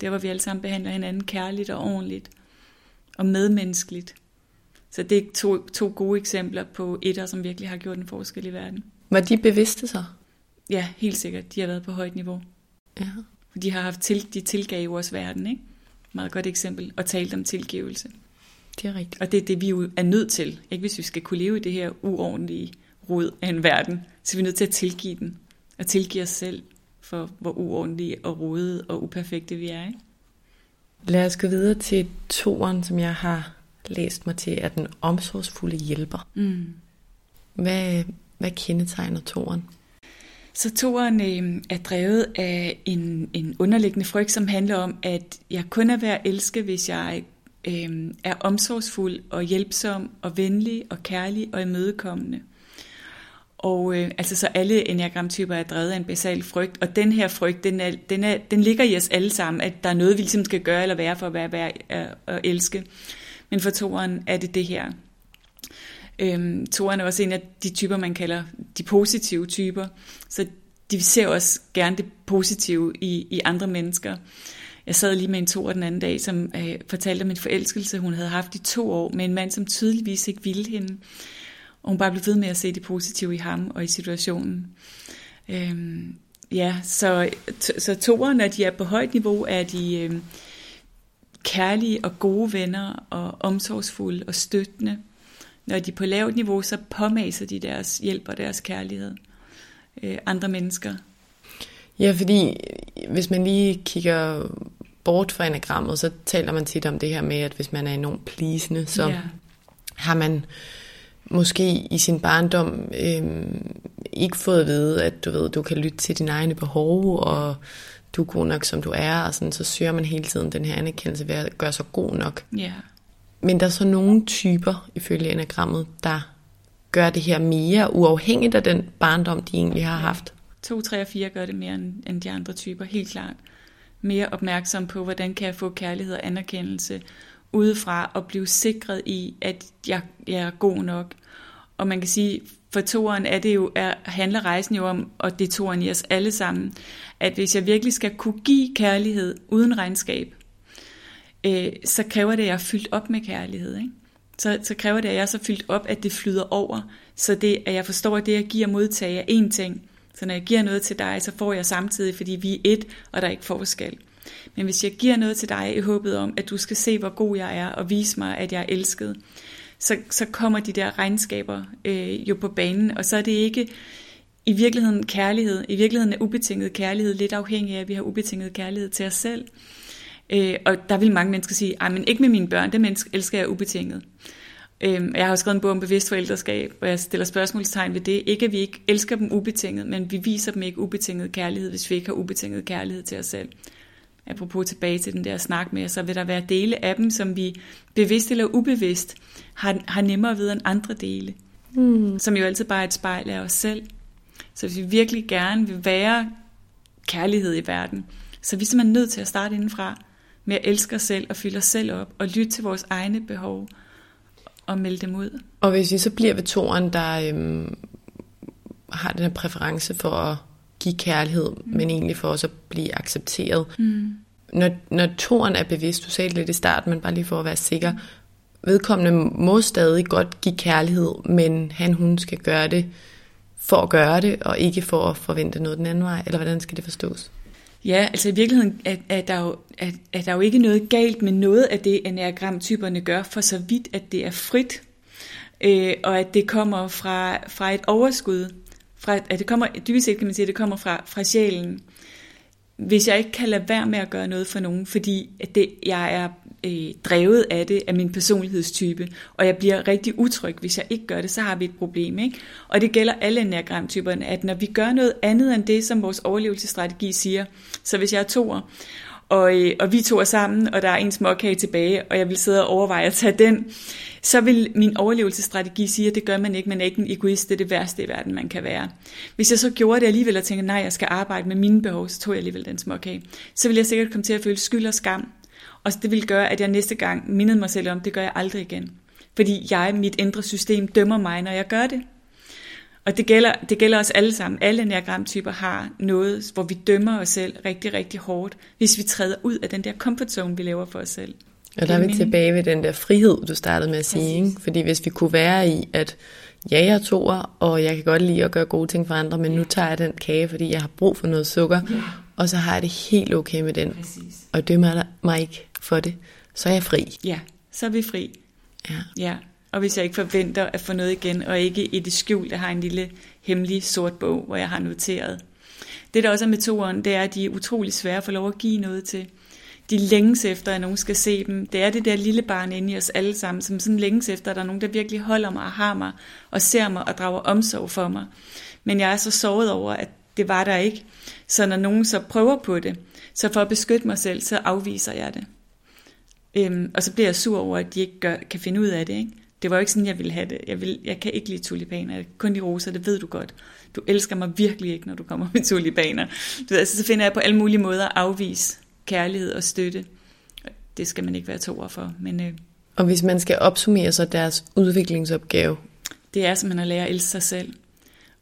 Der hvor vi alle sammen behandler hinanden kærligt og ordentligt og medmenneskeligt. Så det er to, to gode eksempler på etter, som virkelig har gjort en forskel i verden. Var de bevidste så? Ja, helt sikkert. De har været på højt niveau. Ja. De har haft til, de tilgav vores verden, ikke? Meget godt eksempel. Og talt om tilgivelse. Det er rigtigt. Og det er det, vi er nødt til. Ikke hvis vi skal kunne leve i det her uordentlige rod af en verden, så er vi nødt til at tilgive den. Og tilgive os selv for, hvor uordentlige og rodede og uperfekte vi er. Ikke? Lad os gå videre til toren, som jeg har læst mig til, er den omsorgsfulde hjælper. Mm. Hvad, hvad kendetegner toren? Så toren øh, er drevet af en, en underliggende frygt, som handler om, at jeg kun er værd at elske, hvis jeg øh, er omsorgsfuld og hjælpsom og venlig og kærlig og imødekommende. Og øh, altså så alle enneagramtyper er drevet af en basal frygt, og den her frygt, den, er, den, er, den ligger i os alle sammen, at der er noget, vi ligesom skal gøre eller være for at være værd at, at elske. Men for toeren er det det her. Øhm, toeren er også en af de typer, man kalder de positive typer, så de ser også gerne det positive i, i andre mennesker. Jeg sad lige med en toer den anden dag, som øh, fortalte om en forelskelse, hun havde haft i to år, med en mand, som tydeligvis ikke ville hende. Og hun bare blev ved med at se det positive i ham og i situationen. Øhm, ja, så, så toeren, når de er på højt niveau, er de øh, kærlige og gode venner og omsorgsfulde og støttende. Når de er på lavt niveau, så påmaser de deres hjælp og deres kærlighed øh, andre mennesker. Ja, fordi hvis man lige kigger bort fra enagrammet, så taler man tit om det her med, at hvis man er enormt plisende, så ja. har man måske i sin barndom øh, ikke fået at vide, at du ved, du kan lytte til dine egne behov, og du er god nok, som du er, og sådan, så søger man hele tiden den her anerkendelse ved at gøre sig god nok. Ja. Men der er så nogle typer, ifølge enagrammet, der gør det her mere uafhængigt af den barndom, de egentlig har haft. 2, 3 og 4 gør det mere end de andre typer, helt klart. Mere opmærksom på, hvordan kan jeg få kærlighed og anerkendelse, udefra og blive sikret i, at jeg, jeg er god nok. Og man kan sige, for toeren er det jo, er, handler rejsen jo om, og det er toeren i os alle sammen, at hvis jeg virkelig skal kunne give kærlighed uden regnskab, øh, så kræver det, at jeg er fyldt op med kærlighed. Ikke? Så, så kræver det, at jeg er så fyldt op, at det flyder over. Så det, at jeg forstår, at det, jeg giver og modtager, er én ting. Så når jeg giver noget til dig, så får jeg samtidig, fordi vi er et, og der er ikke forskel. Men hvis jeg giver noget til dig i håbet om, at du skal se, hvor god jeg er, og vise mig, at jeg er elsket, så, så kommer de der regnskaber øh, jo på banen, og så er det ikke i virkeligheden kærlighed. I virkeligheden er ubetinget kærlighed lidt afhængig af, at vi har ubetinget kærlighed til os selv. Øh, og der vil mange mennesker sige, men ikke med mine børn, det menneske elsker jeg ubetinget. Øh, jeg har også skrevet en bog om bevidst forældreskab, hvor jeg stiller spørgsmålstegn ved det. Ikke at vi ikke elsker dem ubetinget, men vi viser dem ikke ubetinget kærlighed, hvis vi ikke har ubetinget kærlighed til os selv. Apropos tilbage til den der snak med, så vil der være dele af dem, som vi bevidst eller ubevidst har, har nemmere ved end andre dele. Mm. Som jo altid bare er et spejl af os selv. Så hvis vi virkelig gerne vil være kærlighed i verden, så er vi simpelthen nødt til at starte indenfra med at elske os selv og fylde os selv op og lytte til vores egne behov og melde dem ud. Og hvis vi så bliver ved toren, der øhm, har den her præference for at give kærlighed, mm. men egentlig for også at blive accepteret. Mm. Når, når toren er bevidst, du sagde det lidt i starten, men bare lige for at være sikker, vedkommende må stadig godt give kærlighed, men han, hun skal gøre det for at gøre det, og ikke for at forvente noget den anden vej, eller hvordan skal det forstås? Ja, altså i virkeligheden er, er, der jo, er, er der jo ikke noget galt med noget af det, enagramtyperne gør, for så vidt, at det er frit, øh, og at det kommer fra, fra et overskud, fra, at det kommer, dybest set kan man sige, at det kommer fra, fra sjælen. Hvis jeg ikke kan lade være med at gøre noget for nogen, fordi at det, jeg er øh, drevet af det, af min personlighedstype, og jeg bliver rigtig utryg, hvis jeg ikke gør det, så har vi et problem. Ikke? Og det gælder alle enagramtyperne, at når vi gør noget andet end det, som vores overlevelsesstrategi siger, så hvis jeg er toer, og, øh, og vi to er sammen, og der er en småkage tilbage, og jeg vil sidde og overveje at tage den, så vil min overlevelsesstrategi sige, at det gør man ikke, man er ikke en egoist, det er det værste i verden, man kan være. Hvis jeg så gjorde det alligevel og tænkte, nej, jeg skal arbejde med mine behov, så tog jeg alligevel den småkage, så vil jeg sikkert komme til at føle skyld og skam, og det vil gøre, at jeg næste gang mindede mig selv om, det gør jeg aldrig igen. Fordi jeg, mit indre system, dømmer mig, når jeg gør det. Og det gælder, det gælder os alle sammen. Alle enagramtyper har noget, hvor vi dømmer os selv rigtig, rigtig hårdt, hvis vi træder ud af den der comfort zone, vi laver for os selv. Og der er vi tilbage ved den der frihed, du startede med at sige. Ikke? Fordi hvis vi kunne være i, at ja, jeg toer, og jeg kan godt lide at gøre gode ting for andre, men nu tager jeg den kage, fordi jeg har brug for noget sukker, ja. og så har jeg det helt okay med den. Præcis. Og dømmer mig ikke for det, så er jeg fri. Ja, så er vi fri. Ja. ja. Og hvis jeg ikke forventer at få noget igen, og ikke i det skjulte har en lille hemmelig sort bog, hvor jeg har noteret. Det der også er metoden, det er, at de er utrolig svære at få lov at give noget til. De længes efter, at nogen skal se dem. Det er det der lille barn inde i os alle sammen, som sådan længes efter, at der er nogen, der virkelig holder mig og har mig, og ser mig og drager omsorg for mig. Men jeg er så såret over, at det var der ikke. Så når nogen så prøver på det, så for at beskytte mig selv, så afviser jeg det. Øhm, og så bliver jeg sur over, at de ikke gør, kan finde ud af det. Ikke? Det var jo ikke sådan, jeg ville have det. Jeg, vil, jeg kan ikke lide tulipaner. Kun de roser, det ved du godt. Du elsker mig virkelig ikke, når du kommer med tulipaner. Du ved, altså, så finder jeg på alle mulige måder at afvise kærlighed og støtte. Det skal man ikke være toer for. Men, øh, og hvis man skal opsummere så deres udviklingsopgave? Det er simpelthen at lære at elske sig selv.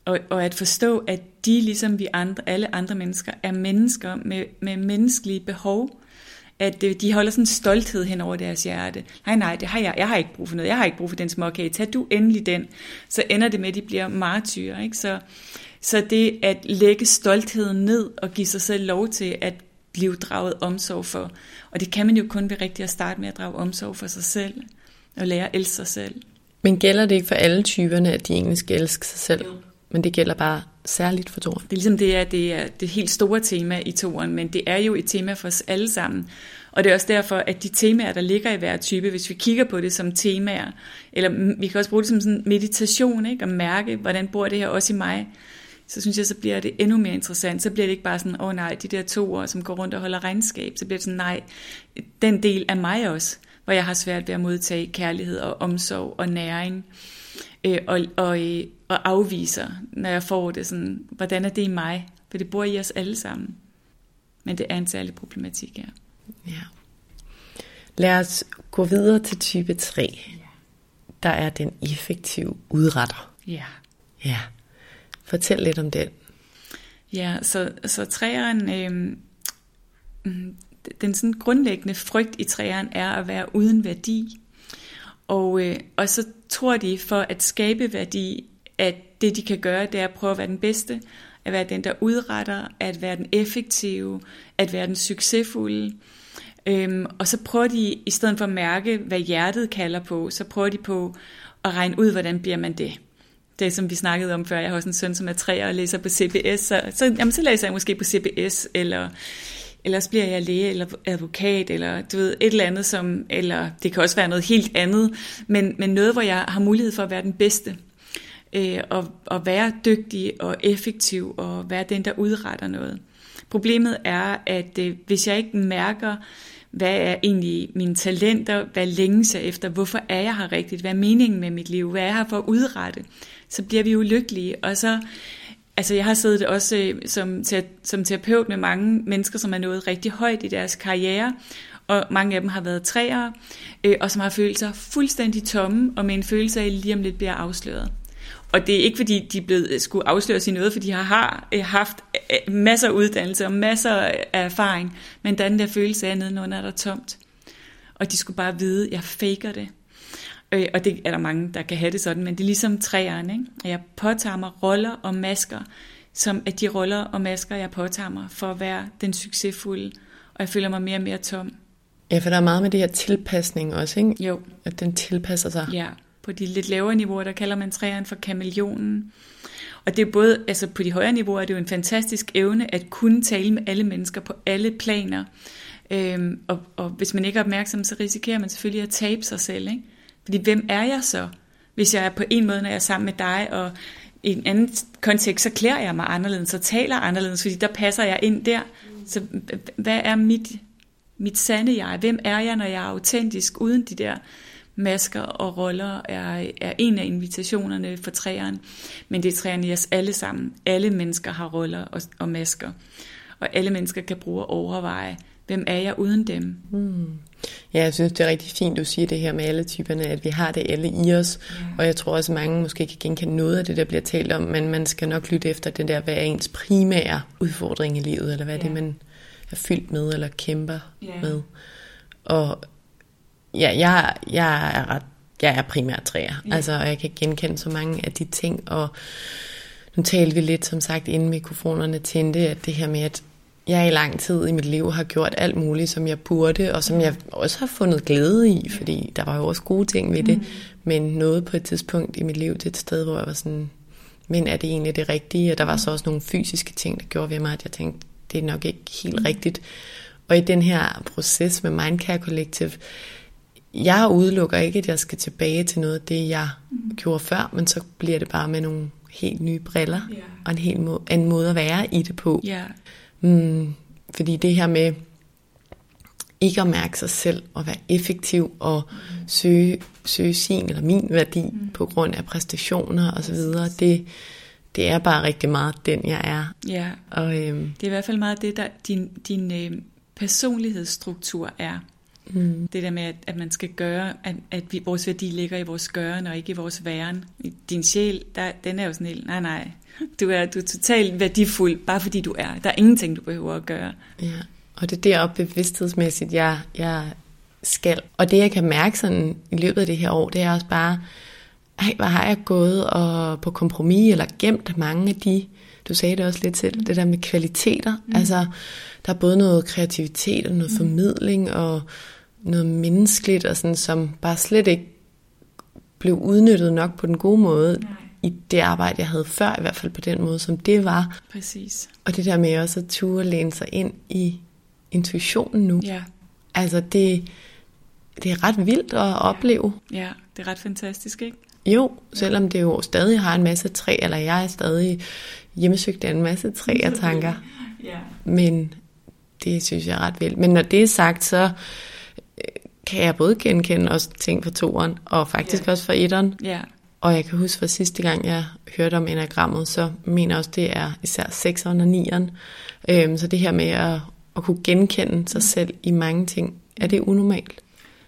Og, og at forstå, at de, ligesom vi andre, alle andre mennesker, er mennesker med, med menneskelige behov, at de holder sådan en stolthed hen over deres hjerte. Nej, nej, det har jeg, jeg har ikke brug for noget. Jeg har ikke brug for den småkage. Tag du endelig den. Så ender det med, at de bliver martyrer. Ikke? Så, så det at lægge stoltheden ned og give sig selv lov til at blive draget omsorg for. Og det kan man jo kun ved rigtigt at starte med at drage omsorg for sig selv. Og lære at elske sig selv. Men gælder det ikke for alle typerne, at de egentlig skal elske sig selv? Jo. Men det gælder bare særligt for toren. Det er ligesom det er, det er det helt store tema i toren, men det er jo et tema for os alle sammen. Og det er også derfor, at de temaer, der ligger i hver type, hvis vi kigger på det som temaer, eller vi kan også bruge det som sådan meditation, ikke? og mærke, hvordan bor det her også i mig, så synes jeg, så bliver det endnu mere interessant. Så bliver det ikke bare sådan, åh oh, nej, de der to år, som går rundt og holder regnskab. Så bliver det sådan, nej, den del af mig også, hvor jeg har svært ved at modtage kærlighed og omsorg og næring øh, og, og, øh, og afviser, når jeg får det sådan, hvordan er det i mig? For det bor i os alle sammen. Men det er en særlig problematik her. Ja. Lad os gå videre til type 3. Der er den effektive udretter. Ja. Ja. Fortæl lidt om den. Ja, så, så træeren, øh, den sådan grundlæggende frygt i træeren er at være uden værdi. Og, øh, og så tror de, for at skabe værdi, at det de kan gøre, det er at prøve at være den bedste, at være den, der udretter, at være den effektive, at være den succesfulde. Øhm, og så prøver de, i stedet for at mærke, hvad hjertet kalder på, så prøver de på at regne ud, hvordan bliver man det. Det som vi snakkede om før, jeg har også en søn, som er tre og læser på CBS, så, så, jamen, så læser jeg måske på CBS, eller ellers bliver jeg læge eller advokat, eller du ved, et eller andet som, eller det kan også være noget helt andet, men, men noget, hvor jeg har mulighed for at være den bedste, øh, og, og være dygtig og effektiv, og være den, der udretter noget. Problemet er, at øh, hvis jeg ikke mærker, hvad er egentlig mine talenter, hvad længes jeg efter, hvorfor er jeg her rigtigt, hvad er meningen med mit liv, hvad er jeg her for at udrette, så bliver vi ulykkelige, og så Altså jeg har siddet også øh, som, som terapeut med mange mennesker, som er nået rigtig højt i deres karriere, og mange af dem har været træere, øh, og som har følt sig fuldstændig tomme, og med en følelse af, at lige om lidt bliver afsløret. Og det er ikke fordi, de er blevet, øh, skulle afsløres i noget, for de har, har øh, haft øh, masser af uddannelse og masser af erfaring, men den der følelse af, nedenunder er der tomt. Og de skulle bare vide, at jeg faker det. Øh, og det er der mange, der kan have det sådan, men det er ligesom træerne. Ikke? Jeg påtager mig roller og masker, som at de roller og masker, jeg påtager mig for at være den succesfulde, og jeg føler mig mere og mere tom. Ja, for der er meget med det her tilpasning også, ikke? Jo. At den tilpasser sig. Ja, på de lidt lavere niveauer, der kalder man træerne for kameleonen. Og det er både, altså på de højere niveauer er det jo en fantastisk evne at kunne tale med alle mennesker på alle planer. Øhm, og, og hvis man ikke er opmærksom, så risikerer man selvfølgelig at tabe sig selv. Ikke? Fordi hvem er jeg så? Hvis jeg er på en måde, når jeg er sammen med dig, og i en anden kontekst, så klæder jeg mig anderledes, så taler anderledes, fordi der passer jeg ind der. Så hvad er mit, mit sande jeg? Hvem er jeg, når jeg er autentisk, uden de der masker og roller, er, er en af invitationerne for træerne. Men det er træerne i os alle sammen. Alle mennesker har roller og, og masker. Og alle mennesker kan bruge at overveje, hvem er jeg uden dem? Mm. Ja, jeg synes, det er rigtig fint, du siger det her med alle typerne, at vi har det alle i os. Ja. Og jeg tror også, at mange måske kan genkende noget af det, der bliver talt om, men man skal nok lytte efter den der, hvad er ens primære udfordring i livet, eller hvad ja. det man er fyldt med, eller kæmper ja. med. Og ja, jeg, jeg er ret jeg er primært træer. Ja. Altså, og jeg kan genkende så mange af de ting, og nu talte vi lidt, som sagt, inden mikrofonerne tændte, at det her med, at jeg i lang tid i mit liv har gjort alt muligt, som jeg burde, og som jeg også har fundet glæde i, fordi der var jo også gode ting ved det, mm. men noget på et tidspunkt i mit liv til et sted, hvor jeg var sådan, men er det egentlig det rigtige? Og der var så også nogle fysiske ting, der gjorde ved mig, at jeg tænkte, det er nok ikke helt mm. rigtigt. Og i den her proces med Mindcare Collective, jeg udelukker ikke, at jeg skal tilbage til noget af det, jeg mm. gjorde før, men så bliver det bare med nogle helt nye briller, yeah. og en helt må- en måde at være i det på. Yeah. Mm, fordi det her med ikke at mærke sig selv og være effektiv og søge, søge sin eller min værdi mm. på grund af præstationer og så videre, det, det er bare rigtig meget den, jeg er. Ja, og, øhm, det er i hvert fald meget det, der din, din øh, personlighedsstruktur er. Mm. Det der med, at, at man skal gøre, at, at vi, vores værdi ligger i vores gøren og ikke i vores væren. Din sjæl, der, den er jo sådan helt, nej nej, du er, du er totalt værdifuld, bare fordi du er. Der er ingenting, du behøver at gøre. Ja, og det er deroppe bevidsthedsmæssigt, jeg, jeg skal. Og det, jeg kan mærke sådan i løbet af det her år, det er også bare, ej, hvor har jeg gået og på kompromis eller gemt mange af de, du sagde det også lidt til, det der med kvaliteter. Mm. Altså, der er både noget kreativitet og noget mm. formidling og noget menneskeligt, og sådan, som bare slet ikke blev udnyttet nok på den gode måde. Nej i det arbejde, jeg havde før, i hvert fald på den måde, som det var. Præcis. Og det der med også at ture læne sig ind i intuitionen nu. Ja. Altså det, det er ret vildt at opleve. Ja, det er ret fantastisk, ikke? Jo, selvom det jo stadig har en masse træ, eller jeg er stadig hjemmesøgt af en masse træ og tanker. ja. Men det synes jeg er ret vildt. Men når det er sagt, så øh, kan jeg både genkende også ting fra toeren, og faktisk ja. også fra etteren. Ja. Og jeg kan huske fra sidste gang, jeg hørte om enagrammet, så mener også, det er især 6'eren og 9'eren. Øhm, så det her med at, at kunne genkende sig mm. selv i mange ting, er det unormalt?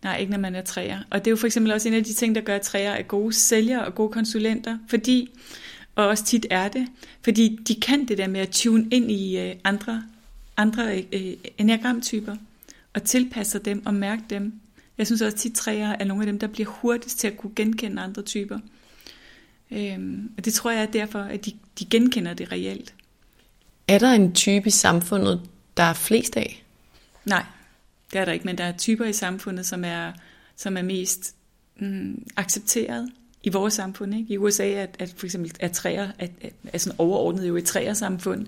Nej, ikke når man er træer. Og det er jo for eksempel også en af de ting, der gør, at træer er gode sælgere og gode konsulenter, fordi, og også tit er det, fordi de kan det der med at tune ind i øh, andre, andre øh, enagramtyper, og tilpasse dem og mærke dem. Jeg synes også, at tit træer er nogle af dem, der bliver hurtigst til at kunne genkende andre typer. Øhm, og det tror jeg er derfor, at de, de genkender det reelt. Er der en type i samfundet, der er flest af? Nej, det er der ikke, men der er typer i samfundet, som er, som er mest mm, accepteret i vores samfund. Ikke? I USA er, at for eksempel er træer er, er sådan overordnet jo et træersamfund,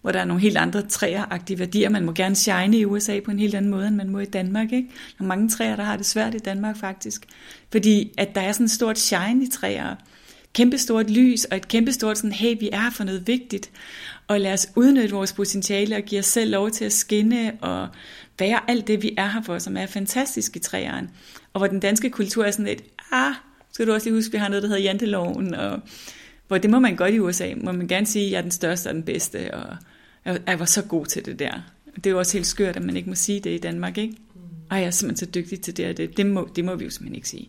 hvor der er nogle helt andre træeragtige værdier. Man må gerne shine i USA på en helt anden måde, end man må i Danmark. Ikke? Der er mange træer, der har det svært i Danmark faktisk. Fordi at der er sådan et stort shine i træer. Kæmpestort lys og et kæmpestort sådan, hey, vi er for noget vigtigt. Og lad os udnytte vores potentiale og give os selv lov til at skinne og være alt det, vi er her for, som er fantastisk i træerne. Og hvor den danske kultur er sådan et, ah, skal du også lige huske, vi har noget, der hedder janteloven, og hvor det må man godt i USA, må man gerne sige, at jeg er den største og den bedste, og jeg var så god til det der. Det er jo også helt skørt, at man ikke må sige det i Danmark, ikke? Ej, jeg er simpelthen så dygtig til det og det. Det må, det må vi jo simpelthen ikke sige.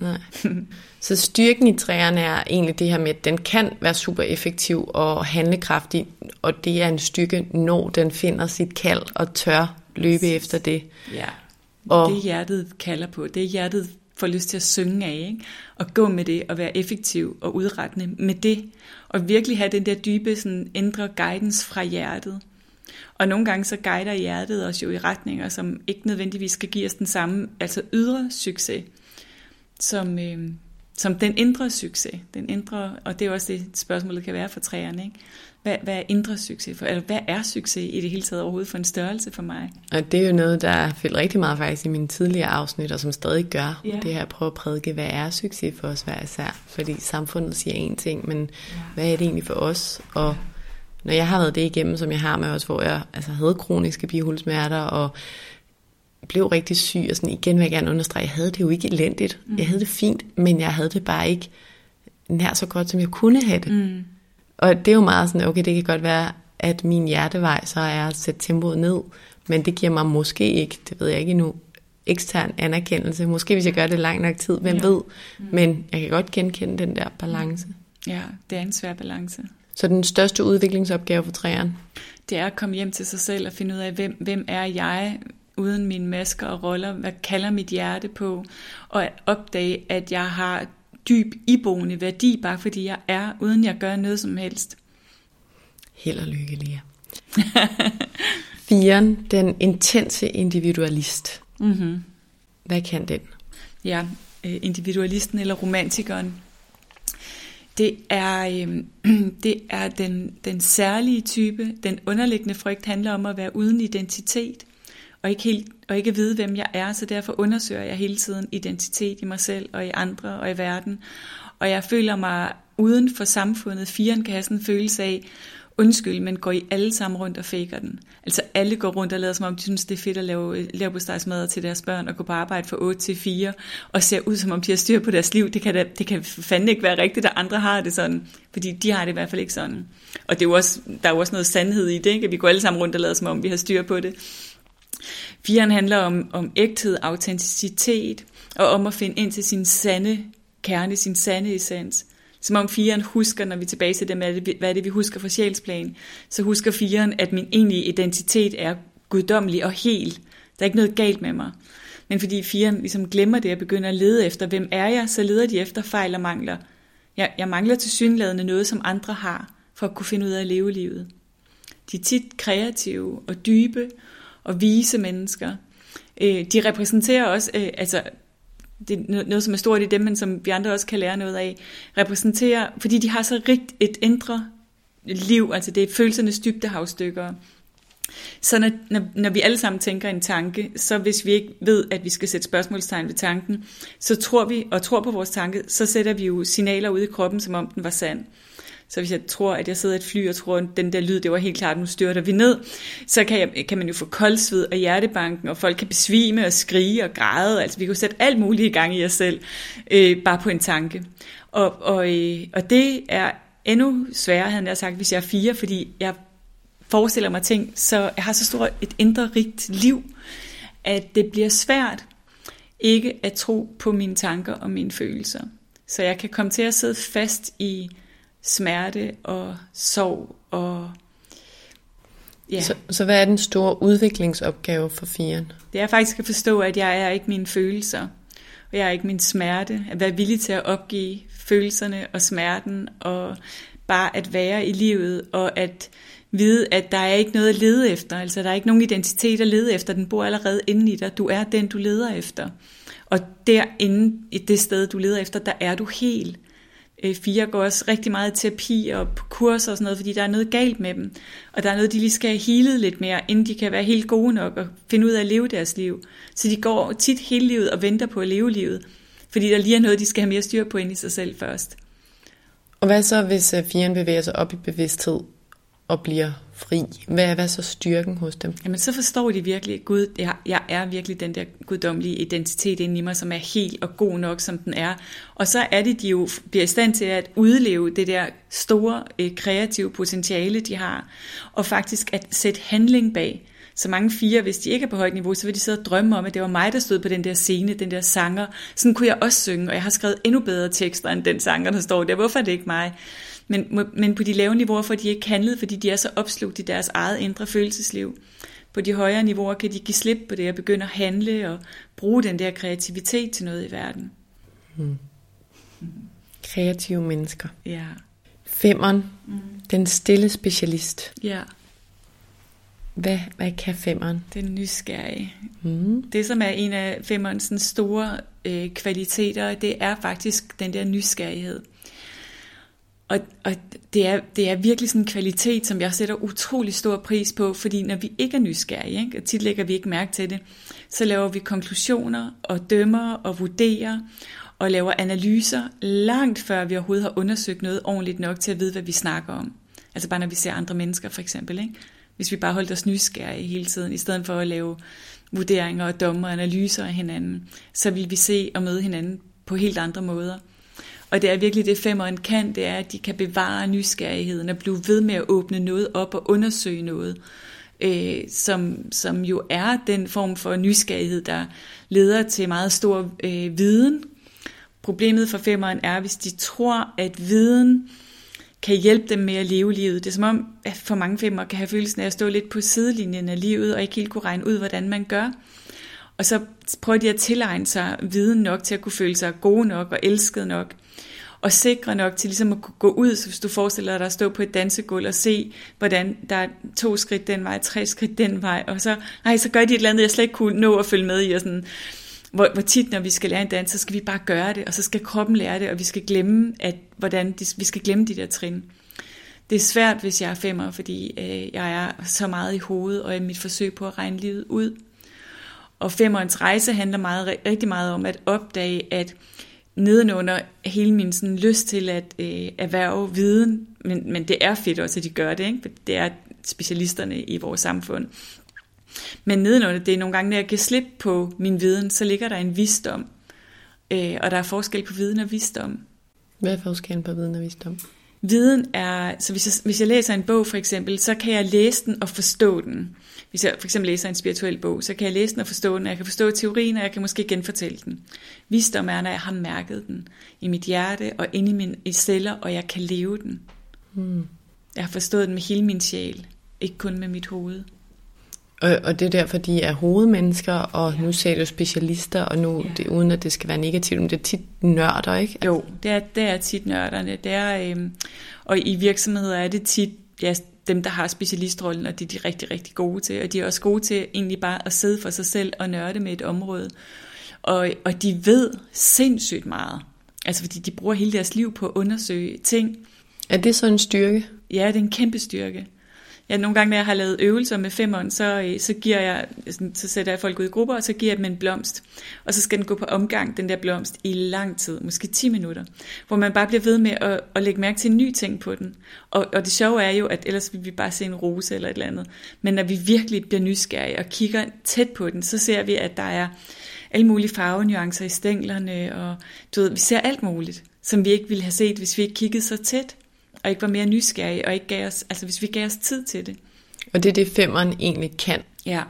Nej. Så styrken i træerne er egentlig det her med, at den kan være super effektiv og handlekraftig, og det er en styrke, når den finder sit kald og tør løbe efter det. Ja, og det hjertet kalder på, det hjertet får lyst til at synge af, ikke? og gå med det, og være effektiv og udrettende med det, og virkelig have den der dybe, sådan, indre guidance fra hjertet. Og nogle gange så guider hjertet os jo i retninger, som ikke nødvendigvis skal give os den samme, altså ydre succes, som, øh, som den indre succes. Den indre, og det er også det, spørgsmålet kan være for træerne. Ikke? Hvad, hvad er indre succes for? Eller hvad er succes i det hele taget overhovedet for en størrelse for mig? Og det er jo noget, der fyldt rigtig meget faktisk i mine tidligere afsnit, og som stadig gør ja. det her at prøve at prædike, hvad er succes for os hver især? Fordi samfundet siger én ting, men ja. hvad er det egentlig for os? Og når jeg har været det igennem, som jeg har med os, hvor jeg altså, havde kroniske bihulsmerter, og blev rigtig syg, og sådan igen vil jeg gerne understrege, jeg havde det jo ikke elendigt. Mm. Jeg havde det fint, men jeg havde det bare ikke nær så godt, som jeg kunne have det. Mm. Og det er jo meget sådan, okay, det kan godt være, at min hjertevej så er at sætte tempoet ned, men det giver mig måske ikke, det ved jeg ikke endnu, ekstern anerkendelse. Måske hvis jeg gør det lang nok tid, hvem ja. ved. Mm. Men jeg kan godt genkende den der balance. Ja, det er en svær balance. Så den største udviklingsopgave for træerne? Det er at komme hjem til sig selv og finde ud af, hvem, hvem er jeg uden mine masker og roller? Hvad kalder mit hjerte på? Og at opdage, at jeg har dyb iboende værdi, bare fordi jeg er, uden jeg gør noget som helst. Held og lykke, Lia. Firen, den intense individualist. Mm-hmm. Hvad kan den? Ja, øh, individualisten eller romantikeren. Det er, øh, det er den, den særlige type. Den underliggende frygt handler om at være uden identitet og ikke, helt, og ikke vide, hvem jeg er, så derfor undersøger jeg hele tiden identitet i mig selv og i andre og i verden. Og jeg føler mig uden for samfundet. Firen kan have sådan en følelse af, undskyld, men går I alle sammen rundt og faker den? Altså alle går rundt og lader som om, de synes, det er fedt at lave, lave til deres børn og gå på arbejde fra 8 til 4 og ser ud som om, de har styr på deres liv. Det kan, da, det kan fandme ikke være rigtigt, at andre har det sådan, fordi de har det i hvert fald ikke sådan. Og det er jo også, der er jo også noget sandhed i det, ikke? at vi går alle sammen rundt og lader som om, vi har styr på det. Firen handler om, om ægthed, autenticitet, og om at finde ind til sin sande kerne, sin sande essens. Som om firen husker, når vi er tilbage til det med, hvad er det, vi husker fra sjælsplan, så husker firen, at min egentlige identitet er guddommelig og hel. Der er ikke noget galt med mig. Men fordi firen ligesom glemmer det og begynder at lede efter, hvem er jeg, så leder de efter fejl og mangler. Jeg, jeg mangler til synlædende noget, som andre har, for at kunne finde ud af at leve livet. De er tit kreative og dybe og vise mennesker. Øh, de repræsenterer også, øh, altså det er noget, som er stort i dem, men som vi andre også kan lære noget af, repræsenterer, fordi de har så rigt et indre liv, altså det er følelsernes dybdehavstykker. Så når, når, når vi alle sammen tænker en tanke, så hvis vi ikke ved, at vi skal sætte spørgsmålstegn ved tanken, så tror vi, og tror på vores tanke, så sætter vi jo signaler ud i kroppen, som om den var sand. Så hvis jeg tror, at jeg sidder i et fly og tror, at den der lyd, det var helt klart, nu styrter vi ned, så kan, jeg, kan man jo få koldsved og hjertebanken, og folk kan besvime og skrige og græde. Altså vi kan jo sætte alt muligt i gang i os selv, øh, bare på en tanke. Og, og, øh, og det er endnu sværere, havde jeg sagt, hvis jeg er fire, fordi jeg forestiller mig ting, så jeg har så stort et indre rigt liv, at det bliver svært ikke at tro på mine tanker og mine følelser. Så jeg kan komme til at sidde fast i smerte og sorg og Ja. Så, så hvad er den store udviklingsopgave for firen? Det er faktisk at forstå, at jeg er ikke mine følelser, og jeg er ikke min smerte. At være villig til at opgive følelserne og smerten, og bare at være i livet, og at vide, at der er ikke noget at lede efter. Altså, der er ikke nogen identitet at lede efter. Den bor allerede inde i dig. Du er den, du leder efter. Og derinde i det sted, du leder efter, der er du helt. Øh, fire går også rigtig meget i terapi og på kurser og sådan noget, fordi der er noget galt med dem. Og der er noget, de lige skal have healet lidt mere, inden de kan være helt gode nok og finde ud af at leve deres liv. Så de går tit hele livet og venter på at leve livet, fordi der lige er noget, de skal have mere styr på ind i sig selv først. Og hvad så, hvis øh, firen bevæger sig op i bevidsthed og bliver fri? Hvad er, hvad er så styrken hos dem? Jamen så forstår de virkelig, at Gud, jeg, jeg er virkelig den der guddommelige identitet inde i mig, som er helt og god nok, som den er. Og så er det, de jo bliver i stand til at udleve det der store øh, kreative potentiale, de har, og faktisk at sætte handling bag. Så mange fire, hvis de ikke er på højt niveau, så vil de sidde og drømme om, at det var mig, der stod på den der scene, den der sanger. Sådan kunne jeg også synge, og jeg har skrevet endnu bedre tekster end den sanger, der står der. Hvorfor er det ikke mig? Men, men på de lave niveauer får de ikke handlet, fordi de er så opslugt i deres eget indre følelsesliv. På de højere niveauer kan de give slip på det og begynde at handle og bruge den der kreativitet til noget i verden. Hmm. Kreative mennesker. Ja. Femmeren, mm. den stille specialist. Ja. Hvad, hvad kan femmeren? Den nysgerrige. Mm. Det, som er en af femmerens store øh, kvaliteter, det er faktisk den der nysgerrighed. Og, og det, er, det er virkelig sådan en kvalitet, som jeg sætter utrolig stor pris på, fordi når vi ikke er nysgerrige, ikke, og tit lægger vi ikke mærke til det, så laver vi konklusioner og dømmer og vurderer og laver analyser langt før vi overhovedet har undersøgt noget ordentligt nok til at vide, hvad vi snakker om. Altså bare når vi ser andre mennesker for eksempel. Ikke? Hvis vi bare holdt os nysgerrige hele tiden, i stedet for at lave vurderinger og dommer og analyser af hinanden, så vil vi se og møde hinanden på helt andre måder. Og det er virkelig det, femmeren kan, det er, at de kan bevare nysgerrigheden og blive ved med at åbne noget op og undersøge noget, øh, som, som jo er den form for nysgerrighed, der leder til meget stor øh, viden. Problemet for femmeren er, hvis de tror, at viden kan hjælpe dem med at leve livet. Det er som om, at for mange femmer kan have følelsen af at stå lidt på sidelinjen af livet, og ikke helt kunne regne ud, hvordan man gør. Og så prøver de at tilegne sig viden nok til at kunne føle sig gode nok og elsket nok og sikre nok til ligesom at kunne gå ud, så hvis du forestiller dig at stå på et dansegulv og se, hvordan der er to skridt den vej, tre skridt den vej, og så, nej, så gør de et eller andet, jeg slet ikke kunne nå at følge med i, og sådan, hvor, hvor tit, når vi skal lære en dans, så skal vi bare gøre det, og så skal kroppen lære det, og vi skal glemme, at, hvordan de, vi skal glemme de der trin. Det er svært, hvis jeg er femmer, fordi øh, jeg er så meget i hovedet, og i mit forsøg på at regne livet ud. Og femmerens rejse handler meget, rigtig meget om at opdage, at nedenunder hele min sådan lyst til at øh, erhverve viden, men, men det er fedt også, at de gør det, ikke? For det er specialisterne i vores samfund. Men nedenunder det er nogle gange, når jeg kan slippe på min viden, så ligger der en visdom. Øh, og der er forskel på viden og visdom. Hvad er forskellen på viden og visdom? Viden er, så hvis jeg, hvis jeg læser en bog for eksempel, så kan jeg læse den og forstå den. Hvis jeg for eksempel læser en spirituel bog, så kan jeg læse den og forstå den, og jeg kan forstå teorien, og jeg kan måske genfortælle den. Visdom er, når jeg har mærket den i mit hjerte og inde i mine celler, og jeg kan leve den. Hmm. Jeg har forstået den med hele min sjæl, ikke kun med mit hoved. Og, og det er derfor, de er hovedmennesker, og ja. nu ser du specialister, og nu, ja. det, uden at det skal være negativt, men det er tit nørder, ikke? Jo, det er, det er tit nørderne. Det er, øhm, og i virksomheder er det tit ja, dem, der har specialistrollen, og det er de rigtig, rigtig gode til. Og de er også gode til egentlig bare at sidde for sig selv og nørde med et område. Og, og de ved sindssygt meget. Altså fordi de bruger hele deres liv på at undersøge ting. Er det så en styrke? Ja, det er en kæmpe styrke ja, nogle gange, når jeg har lavet øvelser med femmeren, så, øh, så, giver jeg, så sætter jeg folk ud i grupper, og så giver jeg dem en blomst. Og så skal den gå på omgang, den der blomst, i lang tid, måske 10 minutter. Hvor man bare bliver ved med at, at lægge mærke til en ny ting på den. Og, og det sjove er jo, at ellers vil vi bare se en rose eller et eller andet. Men når vi virkelig bliver nysgerrige og kigger tæt på den, så ser vi, at der er alle mulige farvenuancer i stænglerne, og du ved, vi ser alt muligt, som vi ikke ville have set, hvis vi ikke kiggede så tæt og ikke var mere nysgerrige, og ikke gav os, altså hvis vi gav os tid til det. Og det er det, femmeren egentlig kan. Ja.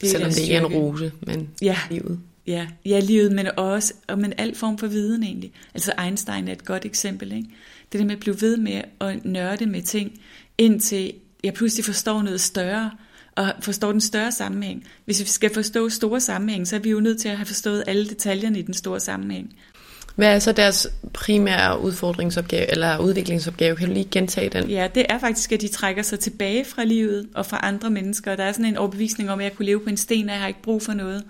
Det Selvom det ikke er en rose, men ja. livet. Ja, ja, livet, men også og men al form for viden egentlig. Altså Einstein er et godt eksempel. Ikke? Det der med at blive ved med at nørde med ting, indtil jeg pludselig forstår noget større, og forstår den større sammenhæng. Hvis vi skal forstå store sammenhæng, så er vi jo nødt til at have forstået alle detaljerne i den store sammenhæng. Hvad er så deres primære udfordringsopgave, eller udviklingsopgave? Kan du lige gentage den? Ja, det er faktisk, at de trækker sig tilbage fra livet og fra andre mennesker. Der er sådan en overbevisning om, at jeg kunne leve på en sten, og jeg har ikke brug for noget.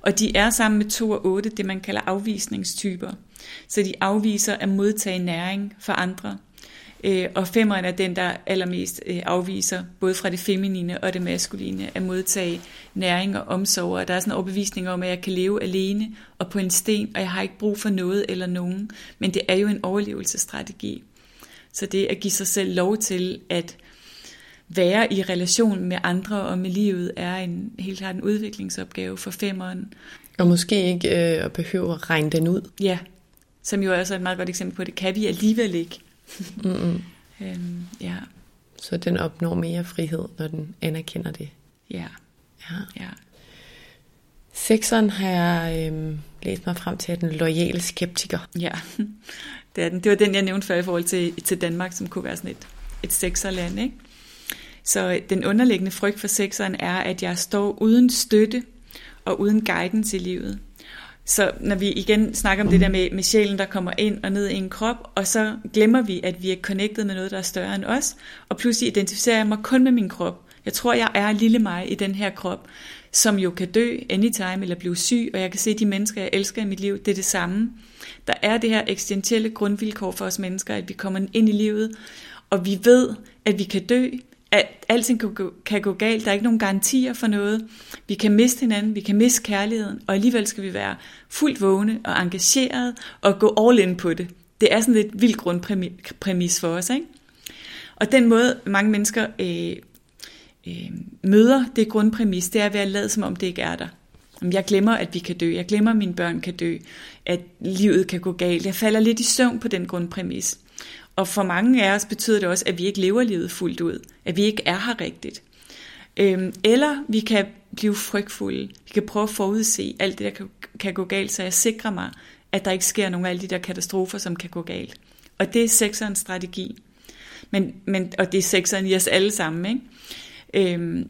Og de er sammen med 2 og 8, det man kalder afvisningstyper. Så de afviser at modtage næring fra andre. Øh, og femmeren er den, der allermest øh, afviser, både fra det feminine og det maskuline, at modtage næring og omsorg. Og der er sådan en overbevisning om, at jeg kan leve alene og på en sten, og jeg har ikke brug for noget eller nogen. Men det er jo en overlevelsesstrategi. Så det at give sig selv lov til at være i relation med andre og med livet, er en helt klart en udviklingsopgave for femmeren. Og måske ikke øh, at behøve at regne den ud. Ja, som jo også er et meget godt eksempel på, det kan vi alligevel ikke. Mm-hmm. øhm, ja. Så den opnår mere frihed, når den anerkender det. Ja. Ja. ja. Sekseren har jeg øhm, læst mig frem til, at den loyale skeptiker. Ja, det, er den. det var den, jeg nævnte før i forhold til, til Danmark, som kunne være sådan et, et sekserland. Ikke? Så den underliggende frygt for sekseren er, at jeg står uden støtte og uden guidance i livet. Så når vi igen snakker om det der med, med sjælen, der kommer ind og ned i en krop, og så glemmer vi, at vi er connected med noget, der er større end os, og pludselig identificerer jeg mig kun med min krop. Jeg tror, jeg er lille mig i den her krop, som jo kan dø anytime eller blive syg, og jeg kan se de mennesker, jeg elsker i mit liv, det er det samme. Der er det her eksistentielle grundvilkår for os mennesker, at vi kommer ind i livet, og vi ved, at vi kan dø, at alting kan gå, kan gå galt. Der er ikke nogen garantier for noget. Vi kan miste hinanden, vi kan miste kærligheden, og alligevel skal vi være fuldt vågne og engageret og gå all in på det. Det er sådan lidt vild grundpræmis for os. Ikke? Og den måde, mange mennesker øh, øh, møder det grundpræmis, det er ved at lade som om det ikke er der. Jeg glemmer, at vi kan dø. Jeg glemmer, at mine børn kan dø. At livet kan gå galt. Jeg falder lidt i søvn på den grundpræmis. Og for mange af os betyder det også, at vi ikke lever livet fuldt ud, at vi ikke er her rigtigt. Øhm, eller vi kan blive frygtfulde. Vi kan prøve at forudse alt det, der kan, kan gå galt, så jeg sikrer mig, at der ikke sker nogen af alle de der katastrofer, som kan gå galt. Og det er sekserens strategi. Men, men, og det er sekseren i os alle sammen. Ikke? Øhm,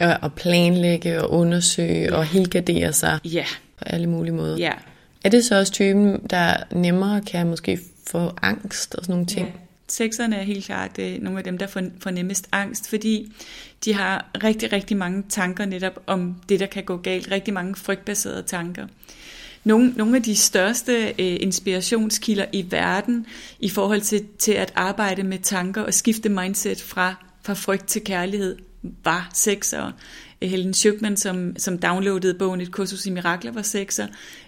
ja, og planlægge og undersøge ja. og helgardere sig ja. på alle mulige måder. Ja. Er det så også typen, der nemmere kan måske for angst og sådan nogle ting? Ja. Sekserne er helt klart øh, nogle af dem, der får, får nemmest angst, fordi de har rigtig, rigtig mange tanker netop om det, der kan gå galt. Rigtig mange frygtbaserede tanker. Nogle, nogle af de største øh, inspirationskilder i verden i forhold til, til at arbejde med tanker og skifte mindset fra, fra frygt til kærlighed var sekser. Øh, Helen Schuckman, som, som downloadede bogen Et kursus i mirakler, var sekser.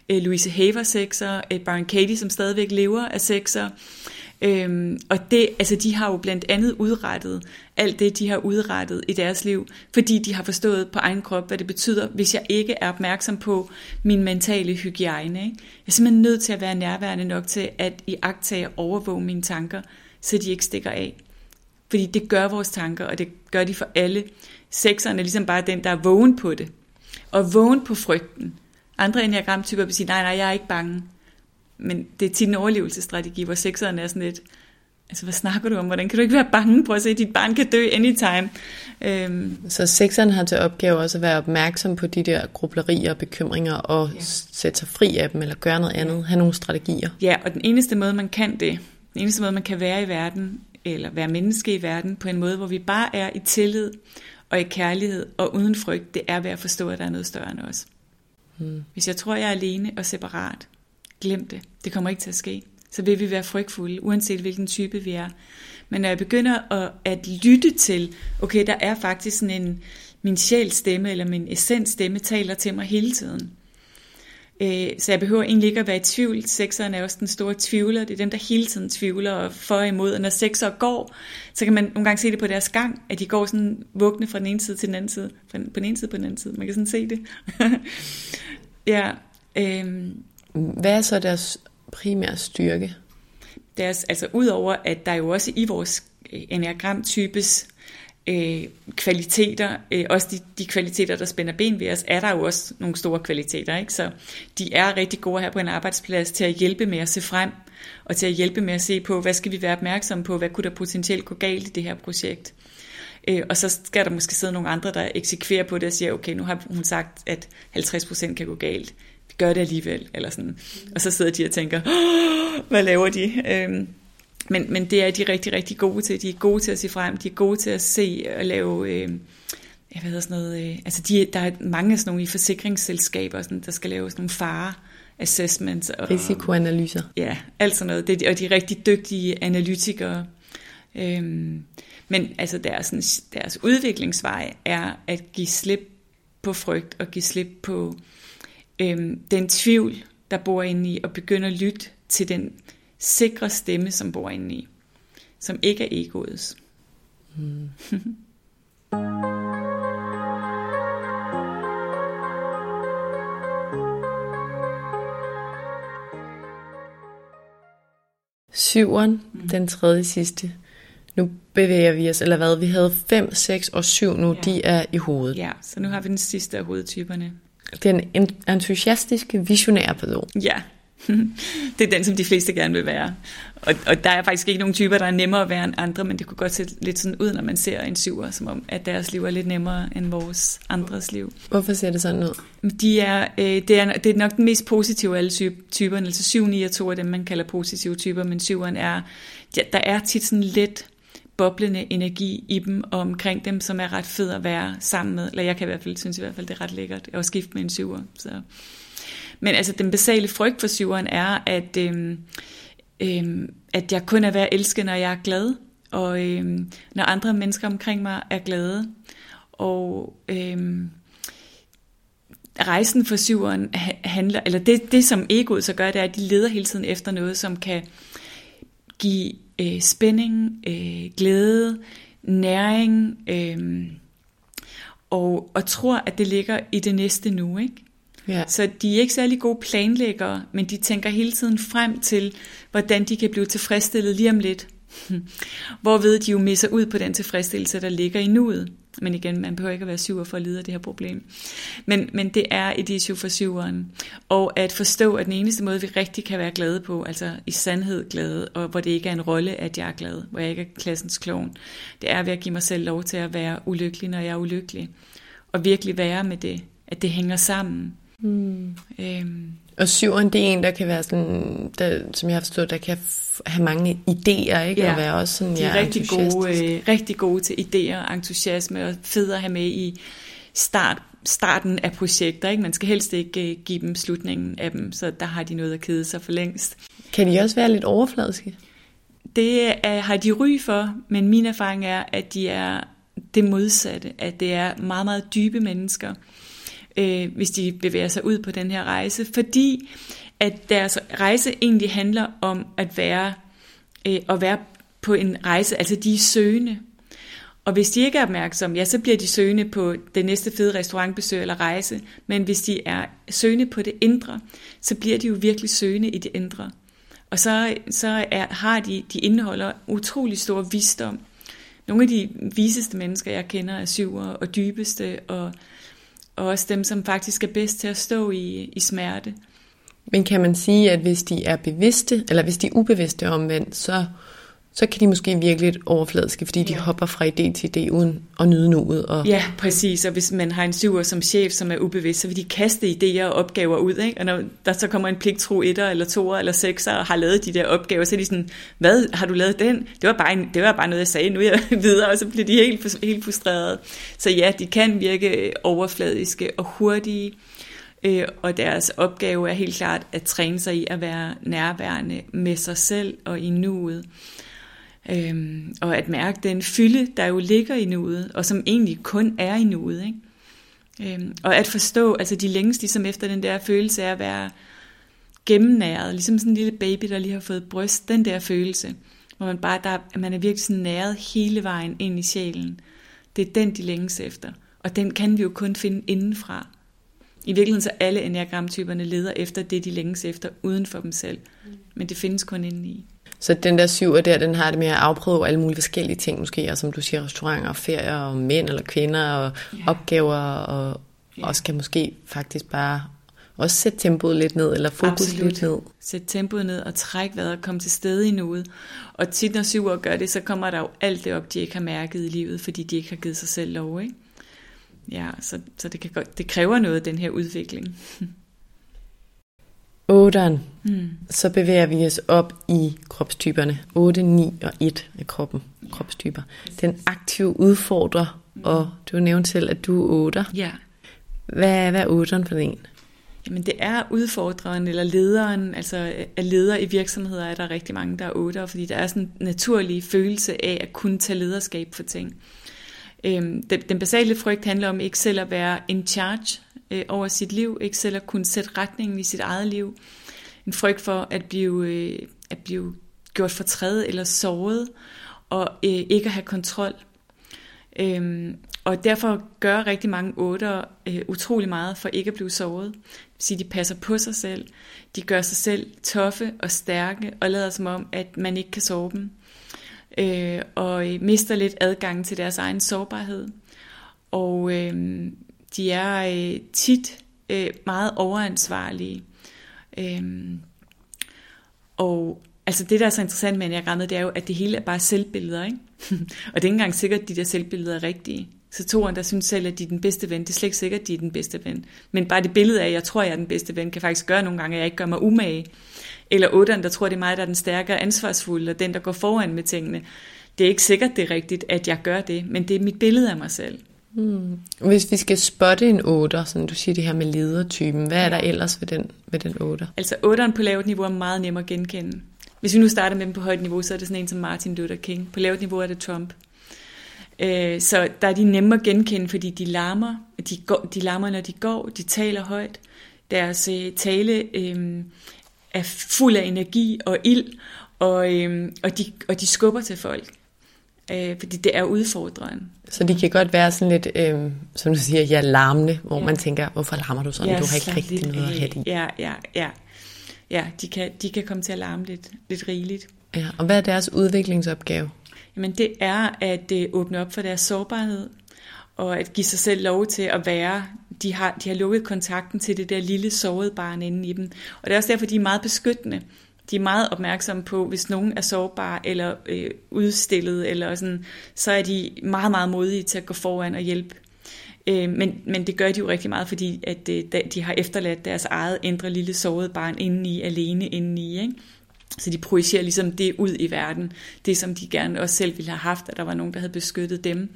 Øh, Louise Hay var sekser. Øh, Baron Katie, som stadigvæk lever, er sekser. Øhm, og det, altså de har jo blandt andet udrettet alt det, de har udrettet i deres liv, fordi de har forstået på egen krop, hvad det betyder, hvis jeg ikke er opmærksom på min mentale hygiejne. Ikke? Jeg er simpelthen nødt til at være nærværende nok til at i og overvåge mine tanker, så de ikke stikker af. Fordi det gør vores tanker, og det gør de for alle. Sekseren er ligesom bare den, der er vågen på det. Og vågen på frygten. Andre enneagramtyper vil sige, nej, nej, jeg er ikke bange. Men det er tit en overlevelsesstrategi, hvor sekseren er sådan lidt, altså hvad snakker du om? Hvordan kan du ikke være bange på at se, at dit barn kan dø anytime? Øhm. Så sekseren har til opgave også at være opmærksom på de der grublerier og bekymringer, og ja. sætte sig fri af dem, eller gøre noget andet, have nogle strategier. Ja, og den eneste måde, man kan det, den eneste måde, man kan være i verden, eller være menneske i verden, på en måde, hvor vi bare er i tillid, og i kærlighed, og uden frygt, det er ved at forstå, at der er noget større end os. Hmm. Hvis jeg tror, jeg er alene og separat, glem det. Det kommer ikke til at ske. Så vil vi være frygtfulde, uanset hvilken type vi er. Men når jeg begynder at, at lytte til, okay, der er faktisk sådan en, min sjælstemme, eller min essensstemme taler til mig hele tiden. Øh, så jeg behøver egentlig ikke at være i tvivl. Sekseren er også den store tvivler. Det er dem, der hele tiden tvivler og for og imod. Og når sekser går, så kan man nogle gange se det på deres gang, at de går sådan vugne fra den ene side til den anden side. Fra på den ene side på den anden side. Man kan sådan se det. ja. Øhm, Hvad er så deres primære styrke? Deres, altså udover at der jo også i vores enneagram-types øh, kvaliteter, øh, også de, de kvaliteter, der spænder ben ved os, er der jo også nogle store kvaliteter. Ikke? Så de er rigtig gode her på en arbejdsplads til at hjælpe med at se frem, og til at hjælpe med at se på, hvad skal vi være opmærksomme på, hvad kunne der potentielt gå galt i det her projekt. Øh, og så skal der måske sidde nogle andre, der eksekverer på det og siger, okay, nu har hun sagt, at 50% kan gå galt. Vi gør det alligevel, eller sådan. Og så sidder de og tænker, hvad laver de? Øh, men, men det er de rigtig, rigtig gode til. De er gode til at se frem, de er gode til at se og lave, øh, jeg ved sådan noget, øh, altså de, der er mange sådan nogle i forsikringsselskaber, sådan, der skal lave sådan nogle fare assessments. Og, Risikoanalyser. Ja, alt sådan noget. Det, og de er rigtig dygtige analytikere. Øhm, men altså deres, deres udviklingsvej er at give slip på frygt og give slip på øhm, den tvivl, der bor inde i, og begynde at lytte til den sikre stemme, som bor inde i, som ikke er egoets. Hmm. Syveren, mm. den tredje sidste. Nu bevæger vi os, eller hvad? Vi havde 5, 6 og 7 nu, ja. de er i hovedet. Ja, så nu har vi den sidste af hovedtyperne. Den entusiastiske, visionære person. Ja, det er den, som de fleste gerne vil være. Og, og der er faktisk ikke nogen typer, der er nemmere at være end andre, men det kunne godt se lidt sådan ud, når man ser en syver, som om, at deres liv er lidt nemmere end vores andres liv. Hvorfor ser det sådan ud? De er, øh, det, er, det er nok den mest positive af alle typerne. Altså 7, 9 og 2 er dem, man kalder positive typer, men syveren er, ja, der er tit sådan lidt boblende energi i dem og omkring dem, som er ret fed at være sammen med. Eller jeg kan i hvert fald synes i hvert fald, det er ret lækkert at skifte med en syver. Så. Men altså den basale frygt for syveren er, at, øhm, øhm, at jeg kun er værd at elske, når jeg er glad, og øhm, når andre mennesker omkring mig er glade. Og øhm, rejsen for syveren handler, eller det, det som egoet så gør, det er, at de leder hele tiden efter noget, som kan give øh, spænding, øh, glæde, næring, øh, og, og tror, at det ligger i det næste nu, ikke? Ja. Så de er ikke særlig gode planlæggere, men de tænker hele tiden frem til, hvordan de kan blive tilfredsstillet lige om lidt. Hvorved de jo misser ud på den tilfredsstillelse, der ligger i nuet. Men igen, man behøver ikke at være syver for at lide af det her problem. Men, men det er et issue for syveren. Og at forstå, at den eneste måde, vi rigtig kan være glade på, altså i sandhed glade, og hvor det ikke er en rolle, at jeg er glad, hvor jeg ikke er klassens klon, det er ved at give mig selv lov til at være ulykkelig, når jeg er ulykkelig. Og virkelig være med det, at det hænger sammen. Mm. Øhm. Og syveren, det er en, der kan være sådan, der, som jeg har forstået, der kan have mange idéer, ikke? Ja, og være også sådan, de er ja, rigtig, gode, øh, rigtig gode til idéer og entusiasme, og fede at have med i start, starten af projekter. Ikke? Man skal helst ikke øh, give dem slutningen af dem, så der har de noget at kede sig for længst. Kan de også være lidt overfladiske? Det er, har de ry for, men min erfaring er, at de er det modsatte, at det er meget, meget dybe mennesker, øh, hvis de bevæger sig ud på den her rejse, fordi at deres rejse egentlig handler om at være, øh, at være på en rejse, altså de er søgende. Og hvis de ikke er opmærksomme, ja, så bliver de søgende på det næste fede restaurantbesøg eller rejse. Men hvis de er søgende på det indre, så bliver de jo virkelig søgende i det indre. Og så, så er, har de, de indeholder utrolig stor visdom. Nogle af de viseste mennesker, jeg kender, er syver og dybeste og og også dem, som faktisk er bedst til at stå i, i smerte. Men kan man sige, at hvis de er bevidste, eller hvis de er ubevidste omvendt, så så kan de måske virke lidt overfladiske, fordi de hopper fra idé til idé uden at nyde nuet. Og... Ja, præcis. Og hvis man har en syver som chef, som er ubevidst, så vil de kaste idéer og opgaver ud. Ikke? Og når der så kommer en pligtro etter eller toer eller sekser og har lavet de der opgaver, så er de sådan, hvad, har du lavet den? Det var bare, en, det var bare noget, jeg sagde, nu er jeg videre, og så bliver de helt, helt frustrerede. Så ja, de kan virke overfladiske og hurtige, øh, og deres opgave er helt klart at træne sig i at være nærværende med sig selv og i nuet. Øhm, og at mærke den fylde, der jo ligger i nuet, og som egentlig kun er i nuet. Ikke? Øhm, og at forstå, altså de længes ligesom efter den der følelse af at være gennemnæret, ligesom sådan en lille baby, der lige har fået bryst, den der følelse, hvor man bare, der, man er virkelig sådan næret hele vejen ind i sjælen. Det er den, de længes efter. Og den kan vi jo kun finde indenfra. I virkeligheden så alle enneagramtyperne leder efter det, de længes efter uden for dem selv. Men det findes kun indeni. Så den der syver der, den har det med at afprøve alle mulige forskellige ting måske, og som du siger, restauranter, ferier, og mænd eller kvinder, og ja. opgaver, og ja. også kan måske faktisk bare også sætte tempoet lidt ned, eller fokus Absolut. lidt ned. Sætte tempoet ned og trække vejret og komme til stede i nuet. Og tit når syver gør det, så kommer der jo alt det op, de ikke har mærket i livet, fordi de ikke har givet sig selv lov. Ikke? Ja, så, så det, kan, det kræver noget, den her udvikling. 8'eren, mm. så bevæger vi os op i kropstyperne. 8, 9 og 1 af kroppen, kropstyper. Den aktive udfordrer, og du nævnte selv, at du er 8. Ja. Hvad, hvad er 8'eren for en? Jamen det er udfordreren eller lederen, altså af ledere i virksomheder er der rigtig mange, der er 8, fordi der er sådan en naturlig følelse af at kunne tage lederskab for ting. Øhm, den, den basale frygt handler om ikke selv at være in charge øh, over sit liv, ikke selv at kunne sætte retningen i sit eget liv. En frygt for at blive, øh, at blive gjort fortrædet eller såret, og øh, ikke at have kontrol. Øhm, og derfor gør rigtig mange otter øh, utrolig meget for ikke at blive såret. Det vil de passer på sig selv. De gør sig selv toffe og stærke, og lader som om, at man ikke kan sove dem. Øh, og mister lidt adgang til deres egen sårbarhed. Og øh, de er øh, tit øh, meget overansvarlige. Øhm, og altså det, der er så interessant med enagrammet, det er jo, at det hele er bare selvbilleder. Ikke? og det er ikke engang sikkert, at de der selvbilleder er rigtige. Så toeren, der synes selv, at de er den bedste ven, det er slet ikke sikkert, at de er den bedste ven. Men bare det billede af, at jeg tror, at jeg er den bedste ven, kan faktisk gøre nogle gange, at jeg ikke gør mig umage. Eller otteren, der tror, det er mig, der er den stærkere ansvarsfulde, og den, der går foran med tingene. Det er ikke sikkert, det er rigtigt, at jeg gør det, men det er mit billede af mig selv. Hmm. Hvis vi skal spotte en 8, som du siger det her med ledertypen, hvad er der ellers ved den, ved den 8? Altså 8'eren på lavt niveau er meget nemmere at genkende. Hvis vi nu starter med dem på højt niveau, så er det sådan en som Martin Luther King. På lavt niveau er det Trump. Øh, så der er de nemme at genkende, fordi de larmer. De, går, de larmer, når de går. De taler højt. Deres øh, tale øh, er fuld af energi og ild, og, øh, og, de, og de skubber til folk. Øh, fordi det er udfordrende. Så de kan godt være sådan lidt, øh, som du siger, ja, larmende, hvor ja. man tænker, hvorfor larmer du sådan? Ja, du har ikke rigtig noget at have i. Ja, ja, ja. Ja, de kan, de kan komme til at larme lidt, lidt rigeligt. Ja, og hvad er deres udviklingsopgave? Jamen det er at øh, åbne op for deres sårbarhed, og at give sig selv lov til at være. De har, de har lukket kontakten til det der lille sårede barn inde i dem. Og det er også derfor, de er meget beskyttende. De er meget opmærksomme på, hvis nogen er sårbare eller øh, udstillet, eller sådan, så er de meget, meget modige til at gå foran og hjælpe. Øh, men, men det gør de jo rigtig meget, fordi at, øh, de har efterladt deres eget indre lille sårede barn indeni, alene indeni. Ikke? Så de projicerer ligesom det ud i verden, det som de gerne også selv ville have haft, at der var nogen, der havde beskyttet dem.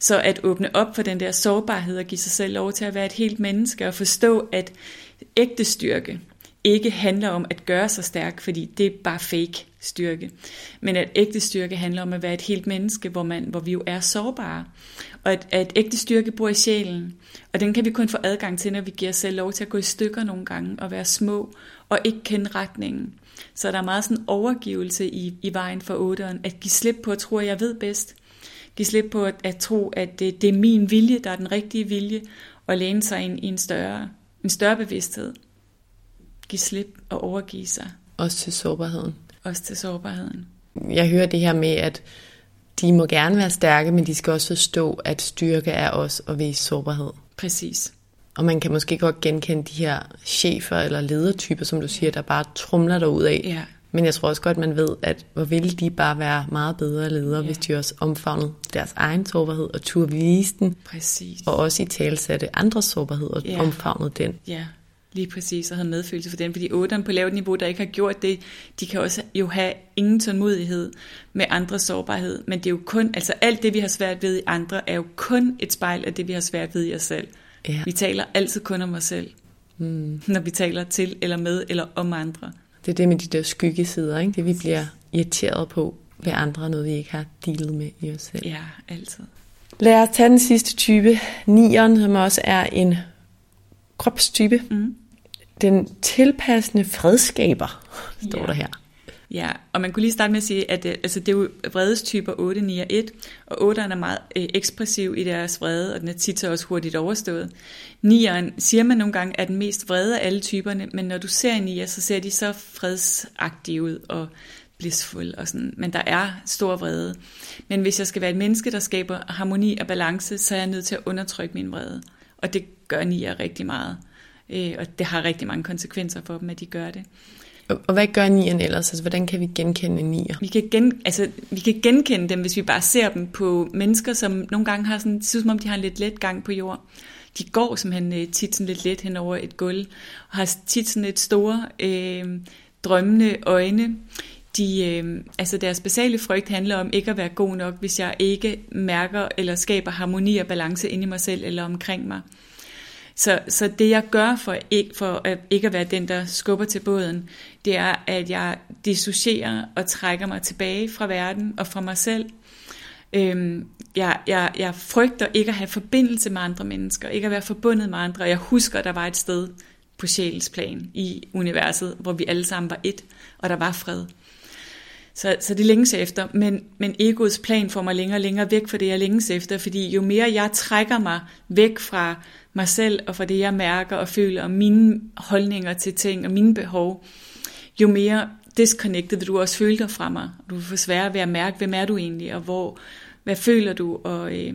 Så at åbne op for den der sårbarhed og give sig selv lov til at være et helt menneske og forstå, at ægte styrke ikke handler om at gøre sig stærk, fordi det er bare fake styrke. Men at ægte styrke handler om at være et helt menneske, hvor, man, hvor vi jo er sårbare. Og at, at ægte styrke bor i sjælen. Og den kan vi kun få adgang til, når vi giver os selv lov til at gå i stykker nogle gange og være små og ikke kende retningen. Så der er meget sådan overgivelse i, i vejen for otteren, at give slip på at tro, at jeg ved bedst. Give slip på at, at tro, at det, det er min vilje, der er den rigtige vilje, og læne sig ind i en større, en større bevidsthed. Give slip og overgive sig. Også til sårbarheden. Også til sårbarheden. Jeg hører det her med, at de må gerne være stærke, men de skal også forstå, at styrke er også at vise sårbarhed. Præcis. Og man kan måske godt genkende de her chefer eller ledertyper, som du siger, der bare trumler derud af. Ja. Men jeg tror også godt, man ved, at hvor ville de bare være meget bedre ledere, ja. hvis de også omfavnede deres egen sårbarhed og turde vise den. Præcis. Og også i talsatte andres sårbarhed og ja. omfavnede den. Ja, lige præcis, og havde medfølelse for den. Fordi otteren på lavt niveau, der ikke har gjort det, de kan også jo have ingen tålmodighed med andres sårbarhed. Men det er jo kun, altså alt det, vi har svært ved i andre, er jo kun et spejl af det, vi har svært ved i os selv. Ja. Vi taler altid kun om os selv, mm. når vi taler til eller med eller om andre. Det er det med de der skyggesider, ikke? det vi bliver irriteret på ved andre, noget vi ikke har dealet med i os selv. Ja, altid. Lad os tage den sidste type, nieren, som også er en kropstype. Mm. Den tilpassende fredskaber, står ja. der her. Ja, og man kunne lige starte med at sige, at øh, altså, det er jo vredestyper 8, 9 og 1, og 8'eren er meget øh, ekspressiv i deres vrede, og den er tit så også hurtigt overstået. 9'eren siger man nogle gange er den mest vrede af alle typerne, men når du ser en 9'er, så ser de så fredsagtige ud og blissful og sådan, men der er stor vrede. Men hvis jeg skal være et menneske, der skaber harmoni og balance, så er jeg nødt til at undertrykke min vrede. Og det gør 9'er rigtig meget. Øh, og det har rigtig mange konsekvenser for dem, at de gør det. Og hvad gør nieren ellers? Altså, hvordan kan vi genkende nier? Vi kan, gen, altså, vi kan genkende dem, hvis vi bare ser dem på mennesker, som nogle gange har sådan, det synes som om, de har en lidt let gang på jord. De går simpelthen øh, tit sådan lidt let hen over et gulv, og har tit sådan et store øh, drømmende øjne. De, øh, altså deres basale frygt handler om ikke at være god nok, hvis jeg ikke mærker eller skaber harmoni og balance inde i mig selv eller omkring mig. Så, så det jeg gør for ikke, for at ikke at være den, der skubber til båden, det er, at jeg dissocierer og trækker mig tilbage fra verden og fra mig selv. Øhm, jeg, jeg, jeg frygter ikke at have forbindelse med andre mennesker, ikke at være forbundet med andre. Jeg husker, at der var et sted på sjælens plan i universet, hvor vi alle sammen var et, og der var fred. Så, så det længes efter, men, men egoets plan får mig længere og længere væk fra det, jeg længes efter, fordi jo mere jeg trækker mig væk fra mig selv og fra det, jeg mærker og føler, og mine holdninger til ting og mine behov, jo mere disconnected vil du også føle dig fra mig. Du vil få sværere ved at mærke, hvem er du egentlig, og hvor, hvad føler du, og, øh,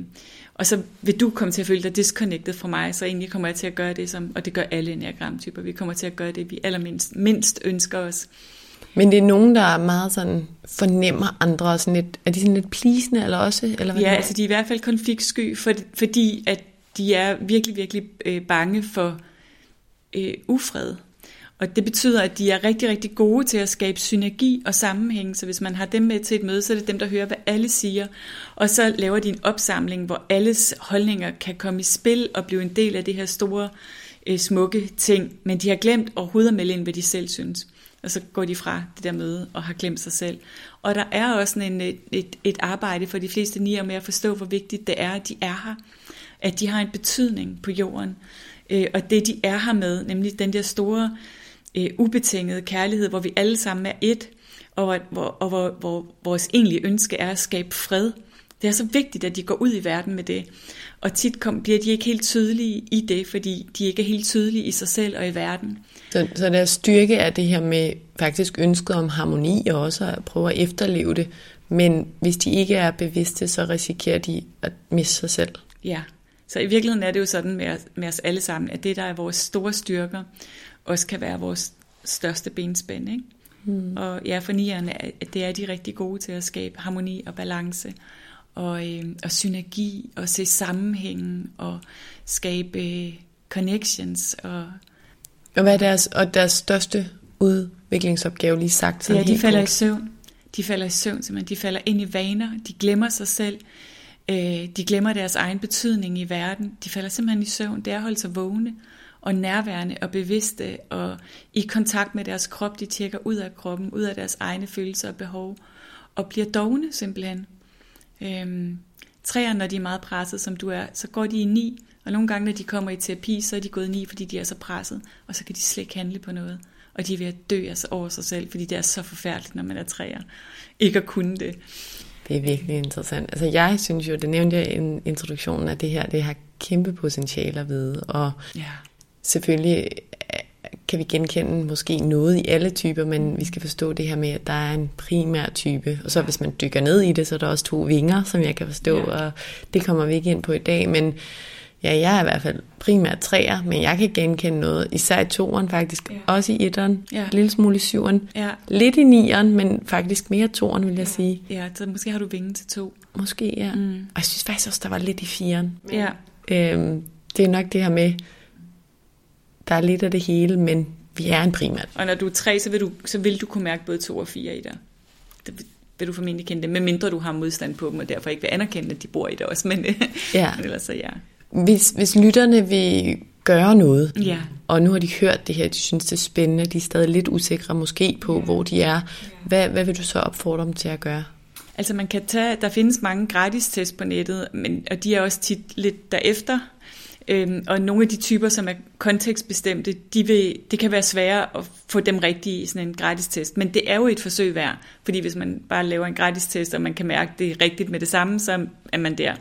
og så vil du komme til at føle dig disconnected fra mig, så egentlig kommer jeg til at gøre det, som, og det gør alle enagramtyper, vi kommer til at gøre det, vi allermindst mindst ønsker os. Men det er nogen, der er meget sådan, fornemmer andre, og sådan lidt, er de sådan lidt plisende, eller også? Eller hvad ja, altså de er i hvert fald konfliktsky, for, fordi at de er virkelig, virkelig øh, bange for øh, ufred. Og det betyder, at de er rigtig, rigtig gode til at skabe synergi og sammenhæng. Så hvis man har dem med til et møde, så er det dem, der hører, hvad alle siger. Og så laver de en opsamling, hvor alles holdninger kan komme i spil og blive en del af det her store, øh, smukke ting. Men de har glemt overhovedet at melde ind, hvad de selv synes. Og så går de fra det der møde og har glemt sig selv. Og der er også en, et, et, et arbejde for de fleste nier med at forstå, hvor vigtigt det er, at de er her. At de har en betydning på jorden. Øh, og det, de er her med, nemlig den der store øh, ubetingede kærlighed, hvor vi alle sammen er et, og, hvor, og hvor, hvor vores egentlige ønske er at skabe fred. Det er så vigtigt, at de går ud i verden med det. Og tit kom, bliver de ikke helt tydelige i det, fordi de ikke er helt tydelige i sig selv og i verden. Så, så deres styrke er det her med faktisk ønsket om harmoni, og også at prøve at efterleve det. Men hvis de ikke er bevidste, så risikerer de at miste sig selv. Ja, så i virkeligheden er det jo sådan med, med os alle sammen, at det, der er vores store styrker, også kan være vores største benspænd. Ikke? Mm. Og ja, for nierne, det er de rigtig gode til at skabe harmoni og balance, og, øh, og synergi, og se sammenhængen, og skabe øh, connections. Og, og hvad er deres, og deres største udviklingsopgave lige sagt? Ja, de falder kort. i søvn. De falder i søvn simpelthen. De falder ind i vaner. De glemmer sig selv. Øh, de glemmer deres egen betydning i verden. De falder simpelthen i søvn. Det er at holde sig vågne og nærværende og bevidste og i kontakt med deres krop. De tjekker ud af kroppen, ud af deres egne følelser og behov og bliver dogne simpelthen. Øhm, træerne, når de er meget presset, som du er, så går de i ni, og nogle gange, når de kommer i terapi, så er de gået i ni, fordi de er så presset, og så kan de slet ikke handle på noget. Og de er ved at dø altså over sig selv, fordi det er så forfærdeligt, når man er træer. Ikke at kunne det. Det er virkelig interessant. Altså jeg synes jo, det nævnte jeg i introduktionen, at det her, det har kæmpe potentiale at vide, og ja. selvfølgelig kan vi genkende måske noget i alle typer, men vi skal forstå det her med, at der er en primær type, og så hvis man dykker ned i det, så er der også to vinger, som jeg kan forstå, ja. og det kommer vi ikke ind på i dag, men ja, jeg er i hvert fald primært træer, men jeg kan genkende noget, især i toeren faktisk, ja. også i etteren, ja. en lille smule i syveren, ja. lidt i nieren, men faktisk mere toeren, vil jeg ja. sige. Ja, så måske har du vinge til to. Måske, ja. Mm. Og jeg synes faktisk også, der var lidt i firen. Ja. Øhm, det er nok det her med, der er lidt af det hele, men vi er en primært. Og når du er tre, så vil du, så vil du kunne mærke både to og fire i dig. Det vil du formentlig kende det, medmindre du har modstand på dem, og derfor ikke vil anerkende, at de bor i det også. Men, ja. men ellers så ja. Hvis, hvis lytterne vil gøre noget, ja. og nu har de hørt det her, de synes det er spændende, de er stadig lidt usikre måske på, ja. hvor de er, hvad, hvad vil du så opfordre dem til at gøre? Altså man kan tage, der findes mange gratis test på nettet, men, og de er også tit lidt derefter, Øhm, og nogle af de typer, som er kontekstbestemte, de vil, det kan være sværere at få dem rigtige i sådan en gratis test. Men det er jo et forsøg værd, fordi hvis man bare laver en gratis test, og man kan mærke det er rigtigt med det samme, så er man der.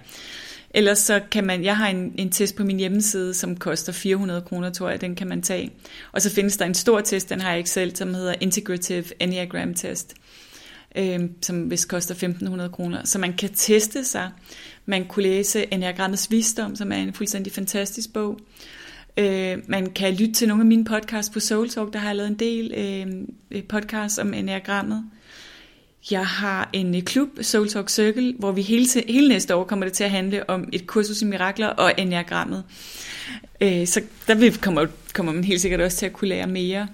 Ellers så kan man, jeg har en, en test på min hjemmeside, som koster 400 kroner, tror jeg, den kan man tage. Og så findes der en stor test, den har jeg ikke selv, som hedder Integrative Enneagram Test, øh, som vist koster 1500 kroner. Så man kan teste sig. Man kunne læse Enneagrammets Visdom, som er en fuldstændig fantastisk bog. Øh, man kan lytte til nogle af mine podcasts på Soul Talk, der har jeg lavet en del øhm, øh, podcasts om Enneagrammet. Jeg har en øh, klub, Soul Talk Circle, hvor vi hele, hele næste år kommer det til at handle om et kursus i mirakler og enneagrammet. Øh, så der vil, kommer, kommer man helt sikkert også til at kunne lære mere.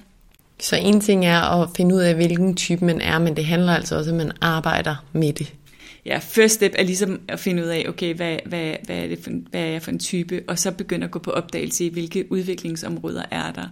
Så en ting er at finde ud af, hvilken type man er, men det handler altså også, at man arbejder med det. Ja, first step er ligesom at finde ud af, okay, hvad, hvad, hvad, er, det for, hvad er jeg for en type, og så begynde at gå på opdagelse i, hvilke udviklingsområder er der.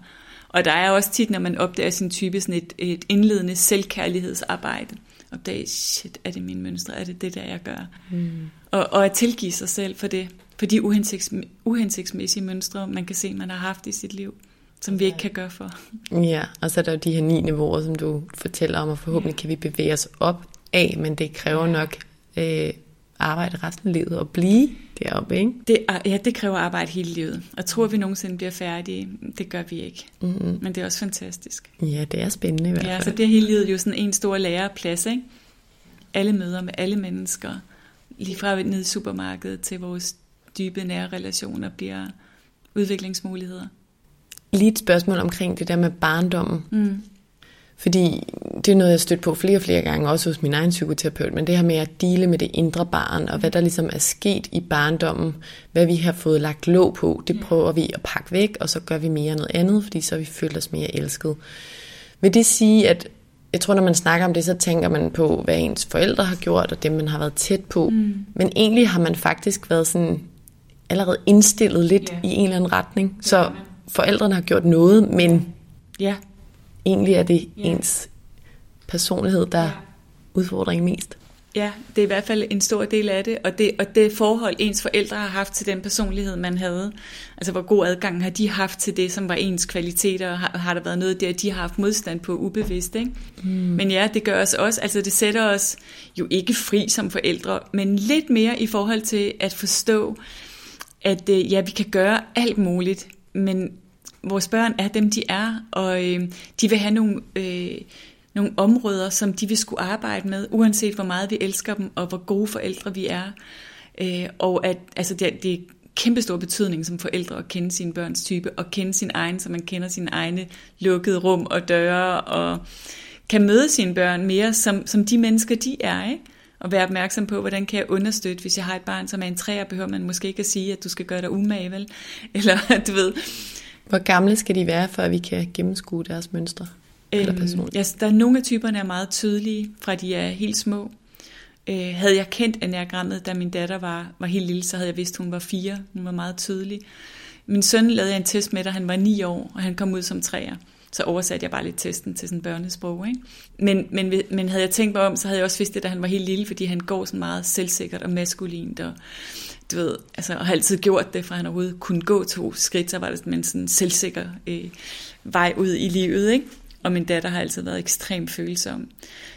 Og der er også tit, når man opdager sin type, sådan et, et indledende selvkærlighedsarbejde. Opdage, shit, er det min mønstre? Er det det, der jeg gør? Mm. Og, og at tilgive sig selv for det. For de uhensigts, uhensigtsmæssige mønstre, man kan se, man har haft i sit liv som vi ikke kan gøre for. Ja, og så er der jo de her ni niveauer, som du fortæller om, og forhåbentlig kan vi bevæge os op af, men det kræver nok øh, arbejde resten af livet og blive deroppe, ikke? Det, ja, det kræver arbejde hele livet. Og tror vi nogensinde bliver færdige, det gør vi ikke. Mm-hmm. Men det er også fantastisk. Ja, det er spændende i hvert fald. Ja, så det er hele livet jo sådan en stor læreplads, ikke? Alle møder med alle mennesker, lige fra ned i supermarkedet til vores dybe nære relationer bliver udviklingsmuligheder. Lige et spørgsmål omkring det der med barndommen. Mm. Fordi det er noget, jeg stødt på flere og flere gange, også hos min egen psykoterapeut, men det her med at dele med det indre barn, og hvad der ligesom er sket i barndommen, hvad vi har fået lagt låg på, det prøver vi at pakke væk, og så gør vi mere noget andet, fordi så vi følt os mere elsket. Vil det sige, at jeg tror, når man snakker om det, så tænker man på, hvad ens forældre har gjort, og dem, man har været tæt på. Mm. Men egentlig har man faktisk været sådan allerede indstillet lidt yeah. i en eller anden retning. Så forældrene har gjort noget, men ja. egentlig er det ja. ens personlighed, der ja. udfordrer en mest. Ja, det er i hvert fald en stor del af det, og det, og det forhold, ens forældre har haft til den personlighed, man havde. Altså, hvor god adgang har de haft til det, som var ens kvaliteter, og har, har der været noget der, de har haft modstand på ubevidst, ikke? Mm. Men ja, det gør os også, altså det sætter os jo ikke fri som forældre, men lidt mere i forhold til at forstå, at øh, ja, vi kan gøre alt muligt, men vores børn er dem, de er, og øh, de vil have nogle, øh, nogle områder, som de vil skulle arbejde med, uanset hvor meget vi elsker dem, og hvor gode forældre vi er. Øh, og at altså, det, det er kæmpestor betydning som forældre at kende sine børns type, og kende sin egen, så man kender sine egne lukkede rum og døre, og kan møde sine børn mere som, som de mennesker, de er, ikke? Og være opmærksom på, hvordan kan jeg understøtte, hvis jeg har et barn, som er en træer, behøver man måske ikke at sige, at du skal gøre dig umage, vel? Eller du ved. Hvor gamle skal de være, at vi kan gennemskue deres mønstre? Eller øhm, ja, der er nogle af typerne er meget tydelige, fra de er helt små. Øh, havde jeg kendt enagrammet, da min datter var, var helt lille, så havde jeg vidst, hun var fire. Hun var meget tydelig. Min søn lavede jeg en test med, da han var ni år, og han kom ud som træer så oversatte jeg bare lidt testen til sådan børnesprog. Ikke? Men, men, men havde jeg tænkt mig om, så havde jeg også vidst det, da han var helt lille, fordi han går sådan meget selvsikkert og maskulint, og du ved, altså, og har altid gjort det, fra han overhovedet kunne gå to skridt, så var det sådan en sådan selvsikker øh, vej ud i livet, ikke? Og min datter har altid været ekstremt følsom.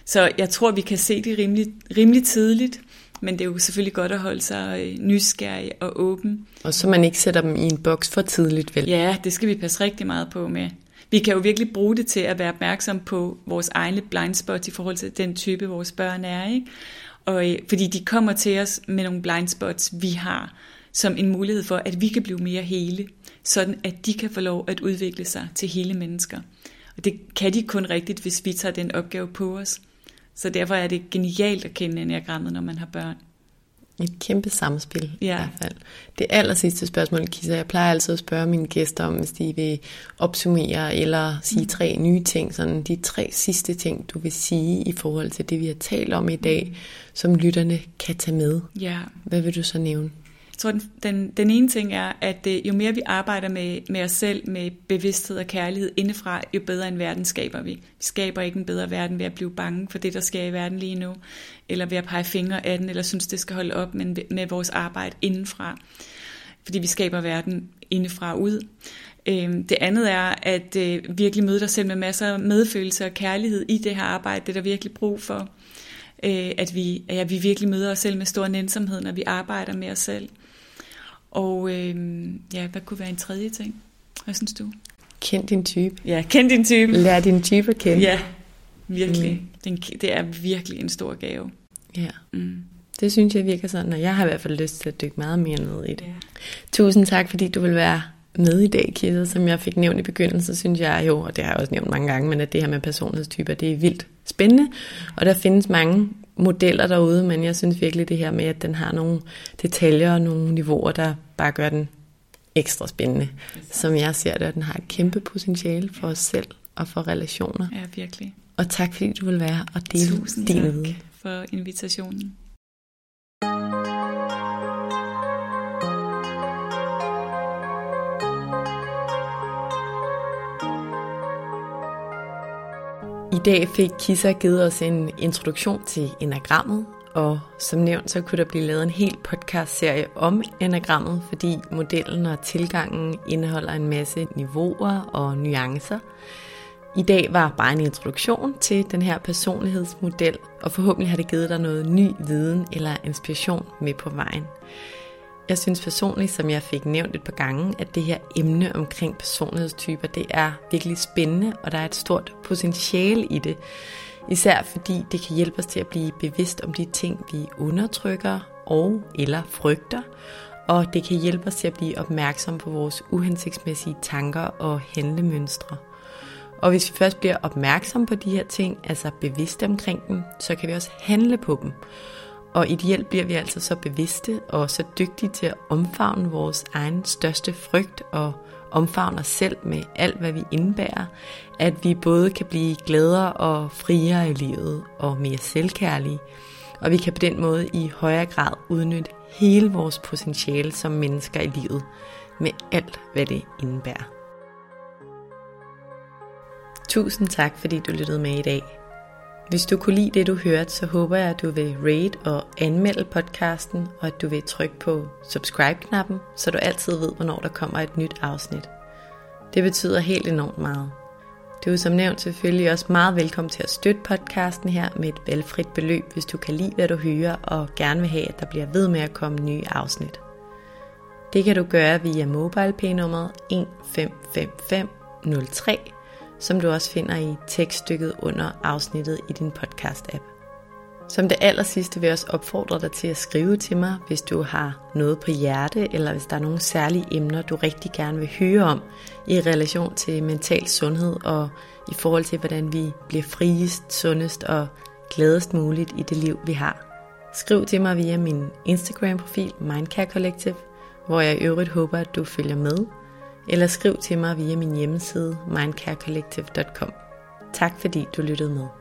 Så jeg tror, vi kan se det rimelig, rimelig tidligt, men det er jo selvfølgelig godt at holde sig øh, nysgerrig og åben. Og så man ikke sætter dem i en boks for tidligt, vel? Ja, det skal vi passe rigtig meget på med vi kan jo virkelig bruge det til at være opmærksom på vores egne blind spots i forhold til den type, vores børn er. Ikke? Og, øh, fordi de kommer til os med nogle blind spots, vi har, som en mulighed for, at vi kan blive mere hele, sådan at de kan få lov at udvikle sig til hele mennesker. Og det kan de kun rigtigt, hvis vi tager den opgave på os. Så derfor er det genialt at kende enagrammet, når man har børn. Et kæmpe samspil ja. i hvert fald. Det aller sidste spørgsmål, Kisa, jeg plejer altid at spørge mine gæster om, hvis de vil opsummere eller sige mm. tre nye ting, sådan de tre sidste ting, du vil sige i forhold til det, vi har talt om i dag, som lytterne kan tage med. Ja. Hvad vil du så nævne? Tror, den, den, den ene ting er, at øh, jo mere vi arbejder med, med os selv, med bevidsthed og kærlighed indefra, jo bedre en verden skaber vi. Vi skaber ikke en bedre verden ved at blive bange for det, der sker i verden lige nu, eller ved at pege fingre af den, eller synes, det skal holde op, men med vores arbejde indenfra. Fordi vi skaber verden indefra og ud. Øhm, det andet er at øh, virkelig møde dig selv med masser af medfølelse og kærlighed i det her arbejde. Det er der virkelig brug for. Øh, at vi, ja, vi virkelig møder os selv med stor nænsomhed, når vi arbejder med os selv. Og øh, ja, hvad kunne være en tredje ting? Hvad synes du? Kend din type. Ja, kend din type. Lær din type at kende. Ja, virkelig. Mm. Den, det er virkelig en stor gave. Ja. Mm. Det synes jeg virker sådan, og jeg har i hvert fald lyst til at dykke meget mere ned i det. Ja. Tusind tak, fordi du vil være med i dag, Kisa, som jeg fik nævnt i begyndelsen, synes jeg jo, og det har jeg også nævnt mange gange, men at det her med personlighedstyper, det er vildt spændende, og der findes mange modeller derude, men jeg synes virkelig det her med, at den har nogle detaljer og nogle niveauer, der bare gør den ekstra spændende, som jeg ser det, at den har et kæmpe potentiale for os selv og for relationer. Ja, virkelig. Og tak fordi du vil være og dele Tusind din tak viden. for invitationen. I dag fik Kissa givet os en introduktion til enagrammet, og som nævnt, så kunne der blive lavet en hel podcast-serie om enagrammet, fordi modellen og tilgangen indeholder en masse niveauer og nuancer. I dag var bare en introduktion til den her personlighedsmodel, og forhåbentlig har det givet dig noget ny viden eller inspiration med på vejen. Jeg synes personligt, som jeg fik nævnt et par gange, at det her emne omkring personlighedstyper, det er virkelig spændende, og der er et stort potentiale i det. Især fordi det kan hjælpe os til at blive bevidst om de ting, vi undertrykker og eller frygter, og det kan hjælpe os til at blive opmærksom på vores uhensigtsmæssige tanker og handlemønstre. Og hvis vi først bliver opmærksom på de her ting, altså bevidste omkring dem, så kan vi også handle på dem. Og ideelt bliver vi altså så bevidste og så dygtige til at omfavne vores egen største frygt og omfavne os selv med alt, hvad vi indbærer, at vi både kan blive gladere og friere i livet og mere selvkærlige, og vi kan på den måde i højere grad udnytte hele vores potentiale som mennesker i livet med alt, hvad det indebærer. Tusind tak, fordi du lyttede med i dag. Hvis du kunne lide det, du hørte, så håber jeg, at du vil rate og anmelde podcasten, og at du vil trykke på subscribe-knappen, så du altid ved, hvornår der kommer et nyt afsnit. Det betyder helt enormt meget. Du er som nævnt selvfølgelig også meget velkommen til at støtte podcasten her med et valgfrit beløb, hvis du kan lide, hvad du hører, og gerne vil have, at der bliver ved med at komme nye afsnit. Det kan du gøre via MobilePay-nummeret 155503 som du også finder i tekststykket under afsnittet i din podcast-app. Som det aller sidste vil jeg også opfordre dig til at skrive til mig, hvis du har noget på hjerte, eller hvis der er nogle særlige emner, du rigtig gerne vil høre om i relation til mental sundhed og i forhold til, hvordan vi bliver friest, sundest og gladest muligt i det liv, vi har. Skriv til mig via min Instagram-profil Mindcare Collective, hvor jeg i øvrigt håber, at du følger med – eller skriv til mig via min hjemmeside mindcarecollective.com. Tak fordi du lyttede med.